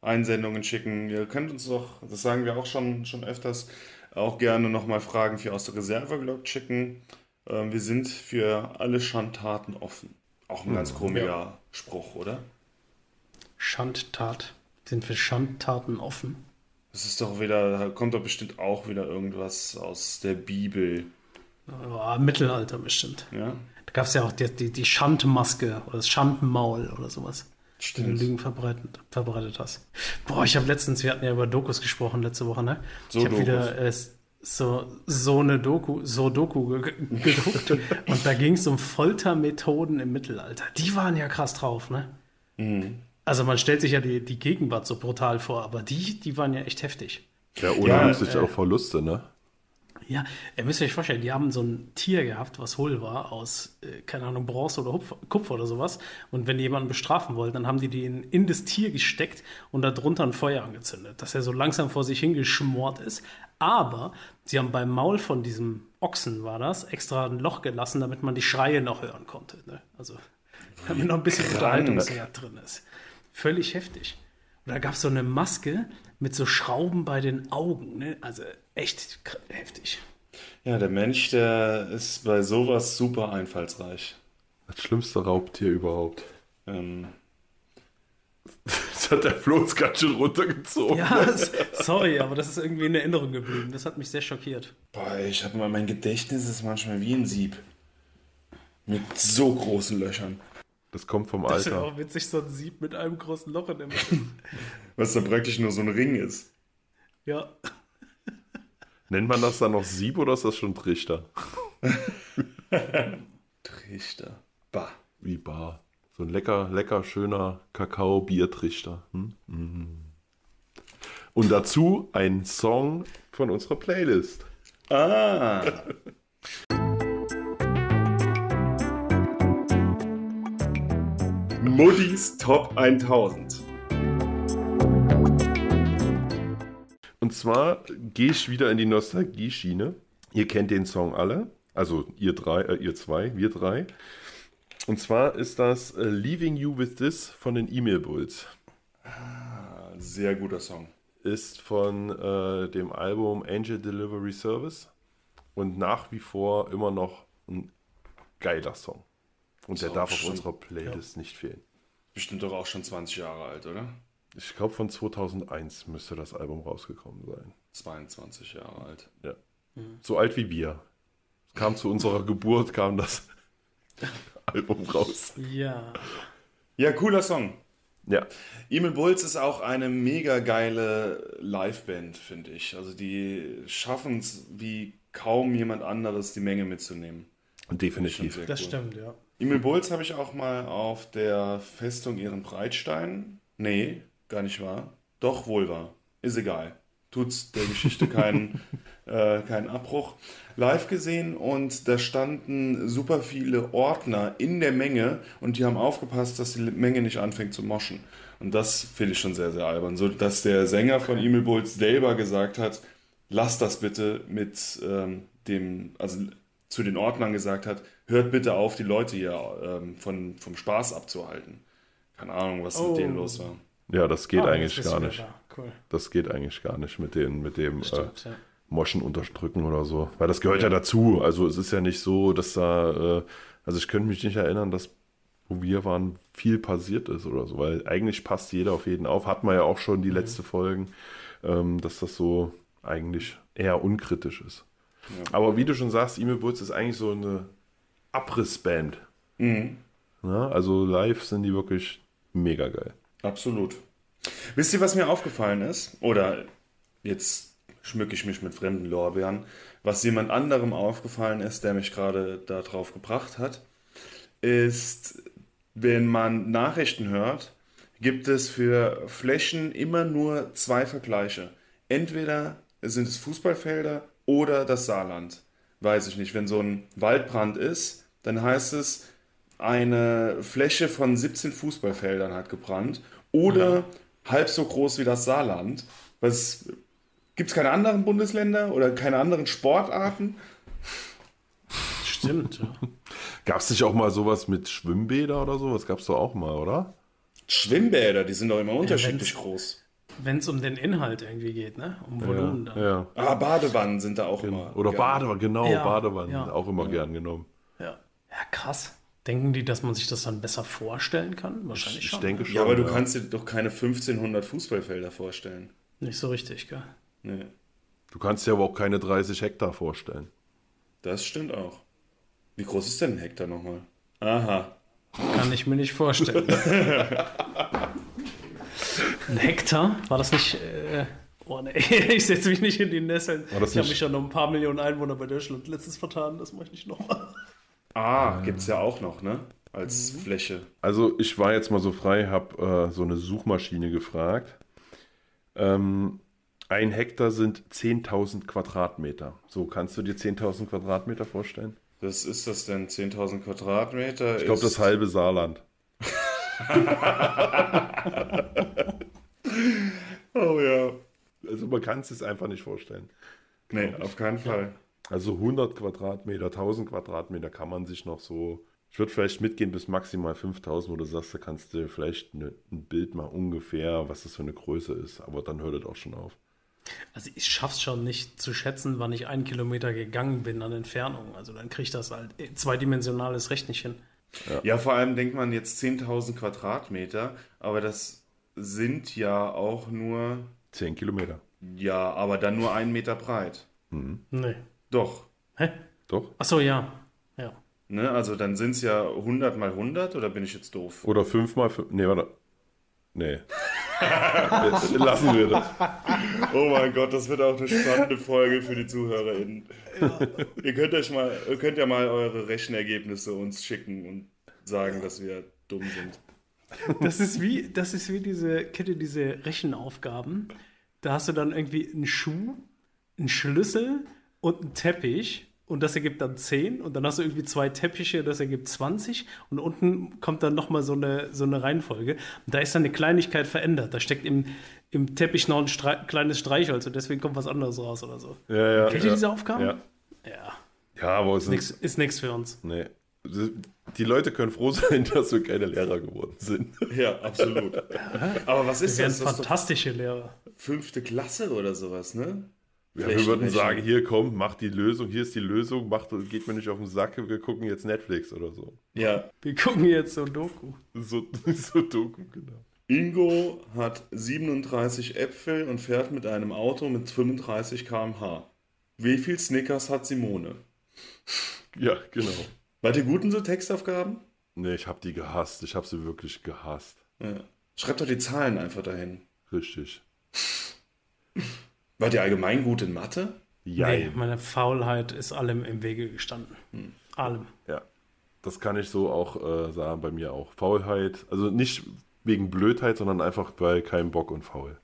Einsendungen schicken. Ihr könnt uns doch, das sagen wir auch schon, schon öfters, auch gerne nochmal Fragen für aus der Reserve gelockt schicken. Ähm, wir sind für alle Schandtaten offen. Auch ein ganz komischer Spruch, oder? Schandtat. Sind für Schandtaten offen? Das ist doch wieder, kommt doch bestimmt auch wieder irgendwas aus der Bibel. Oh, Mittelalter bestimmt. Ja? Da gab es ja auch die, die, die Schandmaske oder das Schandmaul oder sowas. Stimmt. Lügen verbreitet, verbreitet hast. Boah, ich habe letztens, wir hatten ja über Dokus gesprochen letzte Woche, ne? So ich habe wieder äh, so, so eine Doku, so Doku ge ge- geguckt [laughs] und da ging es um Foltermethoden im Mittelalter. Die waren ja krass drauf, ne? Mhm. Also man stellt sich ja die, die Gegenwart so brutal vor, aber die, die waren ja echt heftig. Ja, ohne Ja, Rücksicht auf Verluste, ne? Ja, ihr müsst euch vorstellen, die haben so ein Tier gehabt, was hohl war, aus, äh, keine Ahnung, Bronze oder Hupf Kupfer oder sowas. Und wenn die jemanden bestrafen wollten, dann haben die den in das Tier gesteckt und darunter ein Feuer angezündet, dass er so langsam vor sich hingeschmort ist. Aber sie haben beim Maul von diesem Ochsen, war das, extra ein Loch gelassen, damit man die Schreie noch hören konnte. Ne? Also, damit noch ein bisschen. Unterhaltungswert drin ist. Völlig heftig. Und da gab es so eine Maske mit so Schrauben bei den Augen. Ne? Also echt heftig. Ja, der Mensch, der ist bei sowas super einfallsreich. Das schlimmste Raubtier überhaupt. Ähm, Das hat der Flo uns ganz schön runtergezogen. Ja, [laughs] sorry, aber das ist irgendwie in Erinnerung geblieben. Das hat mich sehr schockiert. boah, ich habe mal, mein Gedächtnis ist manchmal wie ein Sieb. Mit so großen Löchern. Das kommt vom Das ist ja Alter. auch witzig, so ein Sieb mit einem großen Loch in dem. [laughs] Was da praktisch nur so ein Ring ist. Ja. Nennt man das dann noch Sieb oder ist das schon Trichter? [laughs] Trichter. Bah. Wie Bar. So ein lecker, lecker, schöner Kakao-Biertrichter. Hm? Mhm. Und dazu ein Song von unserer Playlist. Ah. [laughs] Muddis Top 1000. Und zwar gehe ich wieder in die Nostalgie-Schiene. Ihr kennt den Song alle. Also ihr drei, äh, ihr zwei, wir drei. Und zwar ist das äh, Leaving You With This von den E-Mail Bulls. Sehr guter Song. Ist von äh, dem Album Angel Delivery Service und nach wie vor immer noch ein geiler Song. Und der darf auf unserer Playlist nicht fehlen. Bestimmt doch auch schon 20 Jahre alt, oder? Ich glaube, von 2001 müsste das Album rausgekommen sein. 22 Jahre alt. Ja. So alt wie wir. Kam zu unserer Geburt, kam das [laughs] Album raus. Ja. Ja, cooler Song. Ja, Emil Bulls ist auch eine mega geile Liveband, finde ich. Also die schaffen es wie kaum jemand anderes, die Menge mitzunehmen. Schon definitiv. Das cool. stimmt, ja. Emil Bulls habe ich auch mal auf der Festung Ehrenbreitstein. Nee, gar nicht wahr. Doch, wohl wahr. Ist egal. Tut's der Geschichte keinen, [laughs] äh, keinen Abbruch. Live gesehen und da standen super viele Ordner in der Menge und die haben aufgepasst, dass die Menge nicht anfängt zu moschen. Und das finde ich schon sehr, sehr albern. So, dass der Sänger von Emil Bulls selber gesagt hat, lass das bitte mit ähm, dem, also zu den Ordnern gesagt hat, hört bitte auf, die Leute hier ähm, von, vom Spaß abzuhalten. Keine Ahnung, was Oh. mit denen los war. Ja, das geht Ah, eigentlich gar nicht. da. Cool. Das geht eigentlich gar nicht mit, den, mit dem äh, Stimmt, ja. Moschen unterdrücken oder so. Weil das gehört ja, dazu. Also es ist ja nicht so, dass da, äh, also ich könnte mich nicht erinnern, dass wo wir waren, viel passiert ist oder so. Weil eigentlich passt jeder auf jeden auf. Hat man ja auch schon die letzte Folgen, ähm, dass das so eigentlich eher unkritisch ist. Aber wie du schon sagst, Emil Bulls ist eigentlich so eine Abrissband. Mhm. Ja, also live sind die wirklich mega geil. Absolut. Wisst ihr, was mir aufgefallen ist? Oder jetzt schmücke ich mich mit fremden Lorbeeren. Was jemand anderem aufgefallen ist, der mich gerade darauf gebracht hat, ist, wenn man Nachrichten hört, gibt es für Flächen immer nur zwei Vergleiche. Entweder sind es Fußballfelder oder das Saarland. Weiß ich nicht. Wenn so ein Waldbrand ist, dann heißt es, eine Fläche von 17 Fußballfeldern hat gebrannt oder halb so groß wie das Saarland. Was gibt es keine anderen Bundesländer oder keine anderen Sportarten? Stimmt, ja. [laughs] Gab es nicht auch mal sowas mit Schwimmbäder oder so? Das gab es doch auch mal, oder? Schwimmbäder, die sind doch immer unterschiedlich wenn's- groß. Wenn es um den Inhalt irgendwie geht, ne? Um Volumen dann. ja. Ah, Badewannen sind da auch immer. Oder gerne. Badewanne, genau, Ja, Badewannen, ja. auch immer gern genommen. Ja. ja, krass. Denken die, dass man sich das dann besser vorstellen kann? Wahrscheinlich Ich schon. denke schon. Ja, aber du kannst dir doch keine 1500 Fußballfelder vorstellen. Nicht so richtig, gell? Nee, Du kannst dir aber auch keine 30 Hektar vorstellen. das stimmt auch. Wie groß ist denn ein Hektar nochmal? Aha. Kann ich mir nicht vorstellen. [laughs] Ein Hektar? War das nicht. Äh, oh nee, [laughs] ich setze mich nicht in die Nesseln. War das ich habe mich ja noch ein paar Millionen Einwohner bei Deutschland letztens vertan. Das mache ich nicht nochmal. Ah, gibt's ja auch noch, ne? Als Mhm. Fläche. Also ich war jetzt mal so frei, habe äh, so eine Suchmaschine gefragt. Ähm, ein Hektar sind 10.000 Quadratmeter. So, kannst du dir 10.000 Quadratmeter vorstellen? Was ist das denn? 10.000 Quadratmeter? Ich glaube, das halbe Saarland. [laughs] Oh ja. Also man kann es sich einfach nicht vorstellen. Nee, auf keinen Fall. Also 100 Quadratmeter, 1000 Quadratmeter kann man sich noch so. Ich würde vielleicht mitgehen bis maximal 5000, wo du sagst, da kannst du vielleicht ne, ein Bild mal ungefähr, was das für eine Größe ist. Aber dann hört es auch schon auf. Also ich schaff's schon nicht zu schätzen, wann ich einen Kilometer gegangen bin an Entfernung. Also dann kriege ich das halt zweidimensionales Recht nicht hin. Ja, vor allem denkt man jetzt 10.000 Quadratmeter, aber das sind ja auch nur, 10 Kilometer. ja, aber dann nur einen Meter breit. Nee. Doch. Hä? Doch? Achso, ja. Ja. Ne? Also dann sind es ja 100 mal 100 oder bin ich jetzt doof? Oder 5 mal 5. Nee, warte. Nee. [laughs] Lassen wir das. Oh mein Gott, das wird auch eine spannende Folge für die ZuhörerInnen. ihr, könnt euch mal, ihr könnt ja mal eure Rechenergebnisse uns schicken und sagen, dass wir dumm sind. [laughs] Das ist wie, das ist wie diese, ihr diese Rechenaufgaben? Da hast du dann irgendwie einen Schuh, einen Schlüssel und einen Teppich und das ergibt dann 10 und dann hast du irgendwie zwei Teppiche, das ergibt 20 und unten kommt dann nochmal so eine, so eine Reihenfolge und da ist dann eine Kleinigkeit verändert. Da steckt im, im Teppich noch ein Strei kleines Streichholz und deswegen kommt was anderes raus oder so. Ja, ja. Kennt ihr ja. diese Aufgaben? Ja. Ja, Ja, aber es nix, ist. ist nichts für uns. Nee. Die Leute können froh sein, [laughs] dass wir keine Lehrer geworden sind. Ja, absolut. Aber was ist Wir das? Das fantastische Lehrer. fünfte Klasse oder sowas, ne? Ja, wir würden sagen, hier komm, mach die Lösung, hier ist die Lösung, macht, geht mir nicht auf den Sack, wir gucken jetzt Netflix oder so. Ja. Wir gucken jetzt so ein Doku. So, [laughs] so Doku, genau. Ingo hat 37 Äpfel und fährt mit einem Auto mit 35 km/h. Wie viel Snickers hat Simone? Ja, genau. Wart ihr gut in so Textaufgaben? Nee, ich habe die gehasst. Ich habe sie wirklich gehasst. Ja. Schreibt doch die Zahlen einfach dahin. Richtig. Wart ihr allgemein gut in Mathe? Ja, Nee, meine Faulheit ist allem im Wege gestanden. Hm. Allem. ja. Das kann ich so auch äh, sagen, bei mir auch. Faulheit, also nicht wegen Blödheit, sondern einfach bei keinem Bock und faul.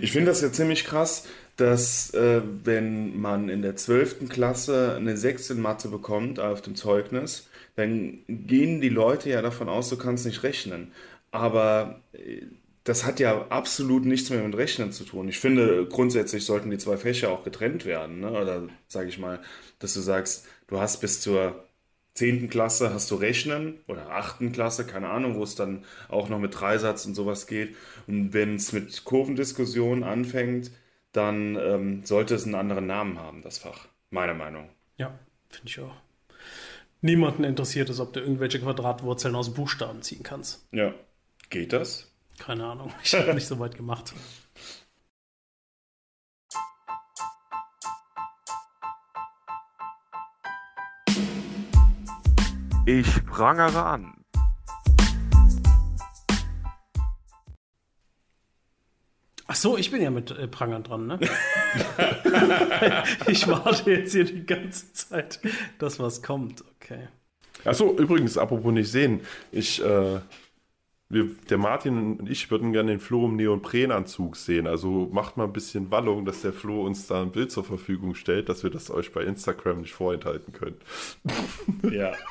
Ich finde das ja ziemlich krass, dass äh, wenn man in der 12. Klasse eine 6 in Mathe bekommt auf dem Zeugnis, dann gehen die Leute ja davon aus, du kannst nicht rechnen. Aber äh, das hat ja absolut nichts mehr mit Rechnen zu tun. Ich finde, grundsätzlich sollten die zwei Fächer auch getrennt werden. Ne? Oder sage ich mal, dass du sagst, du hast bis zur 10. Klasse hast du Rechnen oder 8. Klasse, keine Ahnung, wo es dann auch noch mit Dreisatz und sowas geht. Und wenn es mit Kurvendiskussion anfängt, dann ähm, sollte es einen anderen Namen haben, das Fach. Meine Meinung. Ja, finde ich auch. Niemanden interessiert es, ob du irgendwelche Quadratwurzeln aus Buchstaben ziehen kannst. Ja. Geht das? Keine Ahnung. [laughs] Ich habe nicht so weit gemacht. Ich prangere an. Ach so, ich bin ja mit äh, Prangern dran, ne? [laughs] ich warte jetzt hier die ganze Zeit, dass was kommt. Okay. Achso, übrigens, apropos nicht sehen, ich, äh, wir, der Martin und ich würden gerne den Flo im Neoprenanzug sehen. Also macht mal ein bisschen Wallung, dass der Flo uns da ein Bild zur Verfügung stellt, dass wir das euch bei Instagram nicht vorenthalten können. Ja. [laughs]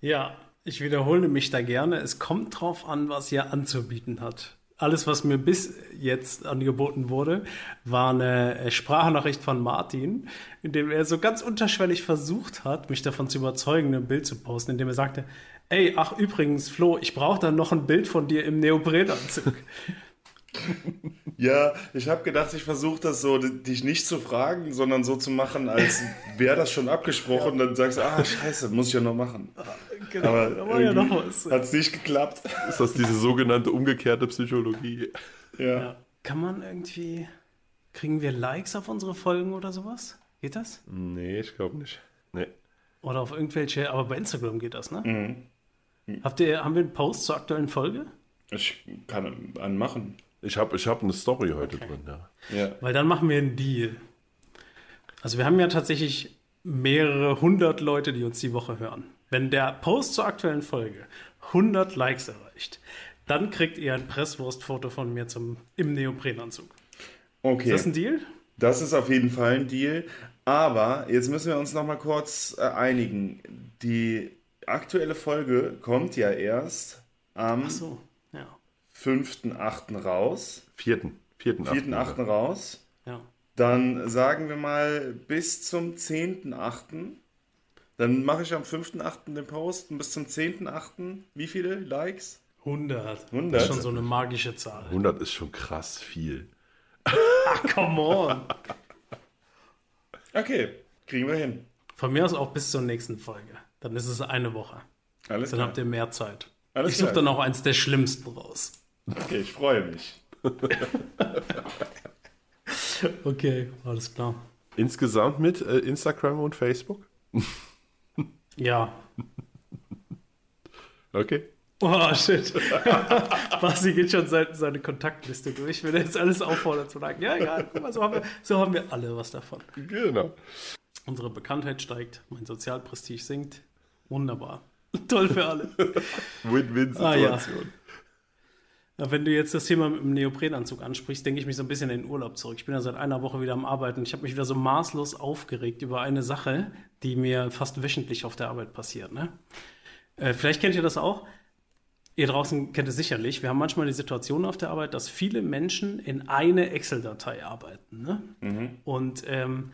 Ja, ich wiederhole mich da gerne. Es kommt drauf an, was ihr anzubieten hat. Alles, was mir bis jetzt angeboten wurde, war eine äh, Sprachnachricht von Martin, in dem er so ganz unterschwellig versucht hat, mich davon zu überzeugen, ein Bild zu posten, indem er sagte, ey, ach übrigens, Flo, ich brauche dann noch ein Bild von dir im Neoprenanzug. [laughs] Ja, ich habe gedacht, ich versuche das so, dich nicht zu fragen, sondern so zu machen, als wäre das schon abgesprochen. Dann sagst du, ah, scheiße, muss ich ja noch machen. genau, Aber da war ja noch was. hat es nicht geklappt. Ist das diese sogenannte umgekehrte Psychologie? Ja. Ja. Kann man irgendwie, kriegen wir Likes auf unsere Folgen oder sowas? Geht das? Nee, ich glaube nicht. Nee. Oder auf irgendwelche, aber bei Instagram geht das, ne? Mhm. Habt ihr, haben wir einen Post zur aktuellen Folge? Ich kann einen machen. Ich habe ich hab eine Story heute Okay. drin, ja. Ja. Weil dann machen wir einen Deal. Also wir haben ja tatsächlich mehrere hundert Leute, die uns die Woche hören. Wenn der Post zur aktuellen Folge 100 Likes erreicht, dann kriegt ihr ein Presswurstfoto von mir zum, im Neoprenanzug. Okay. Ist das ein Deal? Das ist auf jeden Fall ein Deal. Aber jetzt müssen wir uns noch mal kurz äh, einigen. Die aktuelle Folge kommt ja erst am Ach so, ja. 5.8. raus. Vierten. Vierten, 4.8. raus. ja. Dann sagen wir mal bis zum 10.8. Dann mache ich am 5.8. den Post und bis zum 10.8. wie viele Likes? 100. 100? Das ist schon so eine magische Zahl. 100 ist schon krass viel. Ach, come on. Okay, kriegen wir hin. Von mir aus auch bis zur nächsten Folge. Dann ist es eine Woche. Alles Dann klar. habt ihr mehr Zeit. Alles ich suche dann auch eins der schlimmsten raus. Okay, ich freue mich. [laughs] Okay, alles klar. Insgesamt mit äh, Instagram und Facebook? [laughs] Ja. Okay. Oh, shit. [laughs] Basti geht schon seine, seine Kontaktliste durch. Ich will jetzt alles auffordern zu sagen, ja, egal, guck mal, so haben, wir, so haben wir alle was davon. Genau. Unsere Bekanntheit steigt, mein Sozialprestige sinkt. Wunderbar. Toll für alle. Win-Win-Situation. Ja, wenn du jetzt das Thema mit dem Neoprenanzug ansprichst, denke ich mich so ein bisschen in den Urlaub zurück. Ich bin ja seit einer Woche wieder am Arbeiten. Ich habe mich wieder so maßlos aufgeregt über eine Sache, die mir fast wöchentlich auf der Arbeit passiert. Ne? Äh, vielleicht kennt ihr das auch. Ihr draußen kennt es sicherlich. Wir haben manchmal die Situation auf der Arbeit, dass viele Menschen in eine Excel-Datei arbeiten. Ne? Und ähm,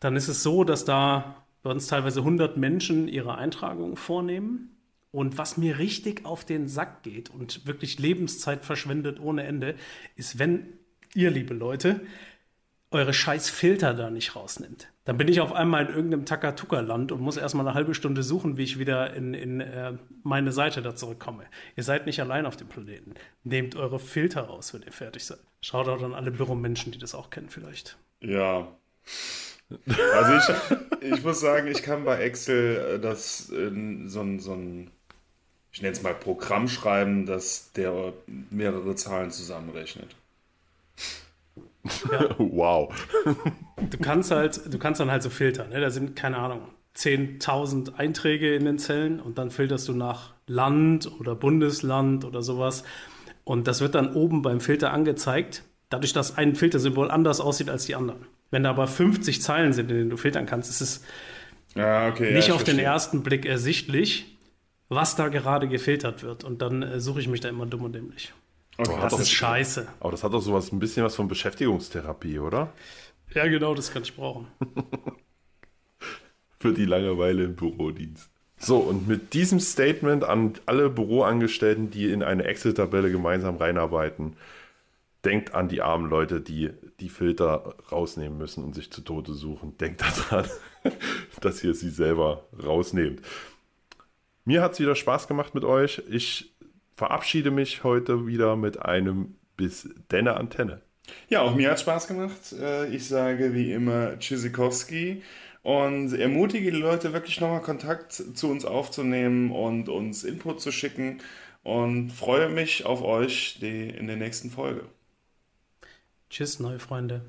dann ist es so, dass da bei uns teilweise 100 Menschen ihre Eintragungen vornehmen. Und was mir richtig auf den Sack geht und wirklich Lebenszeit verschwendet ohne Ende, ist, wenn ihr, liebe Leute, eure scheiß Filter da nicht rausnimmt. Dann bin ich auf einmal in irgendeinem Takatuka-Land und muss erstmal eine halbe Stunde suchen, wie ich wieder in, in äh, meine Seite da zurückkomme. Ihr seid nicht allein auf dem Planeten. Nehmt eure Filter raus, wenn ihr fertig seid. Schaut auch an alle Büromenschen, die das auch kennen vielleicht. Ja. Also ich, ich muss sagen, ich kann bei Excel äh, das äh, so ein, so ein ich nenne es mal Programm schreiben, das der mehrere Zahlen zusammenrechnet. Ja. [laughs] wow. Du kannst halt, du kannst dann halt so filtern. Ne? Da sind, keine Ahnung, 10.000 Einträge in den Zellen und dann filterst du nach Land oder Bundesland oder sowas. Und das wird dann oben beim Filter angezeigt, dadurch, dass ein Filtersymbol anders aussieht als die anderen. Wenn da aber 50 Zeilen sind, in denen du filtern kannst, ist es Ja, okay. nicht ja, auf ich den verstehe. ersten Blick ersichtlich, was da gerade gefiltert wird. Und dann äh, suche ich mich da immer dumm und dämlich. Okay, hat Das doch- ist scheiße. Aber das hat doch sowas ein bisschen was von Beschäftigungstherapie, oder? Ja, genau, das kann ich brauchen. [laughs] Für die Langeweile im Bürodienst. So, und mit diesem Statement an alle Büroangestellten, die in eine Excel-Tabelle gemeinsam reinarbeiten, denkt an die armen Leute, die die Filter rausnehmen müssen und sich zu Tode suchen. Denkt daran, [laughs] dass ihr sie selber rausnehmt. Mir hat es wieder Spaß gemacht mit euch. Ich verabschiede mich heute wieder mit einem bis denne Antenne. Ja, auch mir hat Spaß gemacht. Äh, Ich sage wie immer Tschüssikowski und ermutige die Leute wirklich nochmal Kontakt zu uns aufzunehmen und uns Input zu schicken und freue mich auf euch in der nächsten Folge. Tschüss, neue Freunde.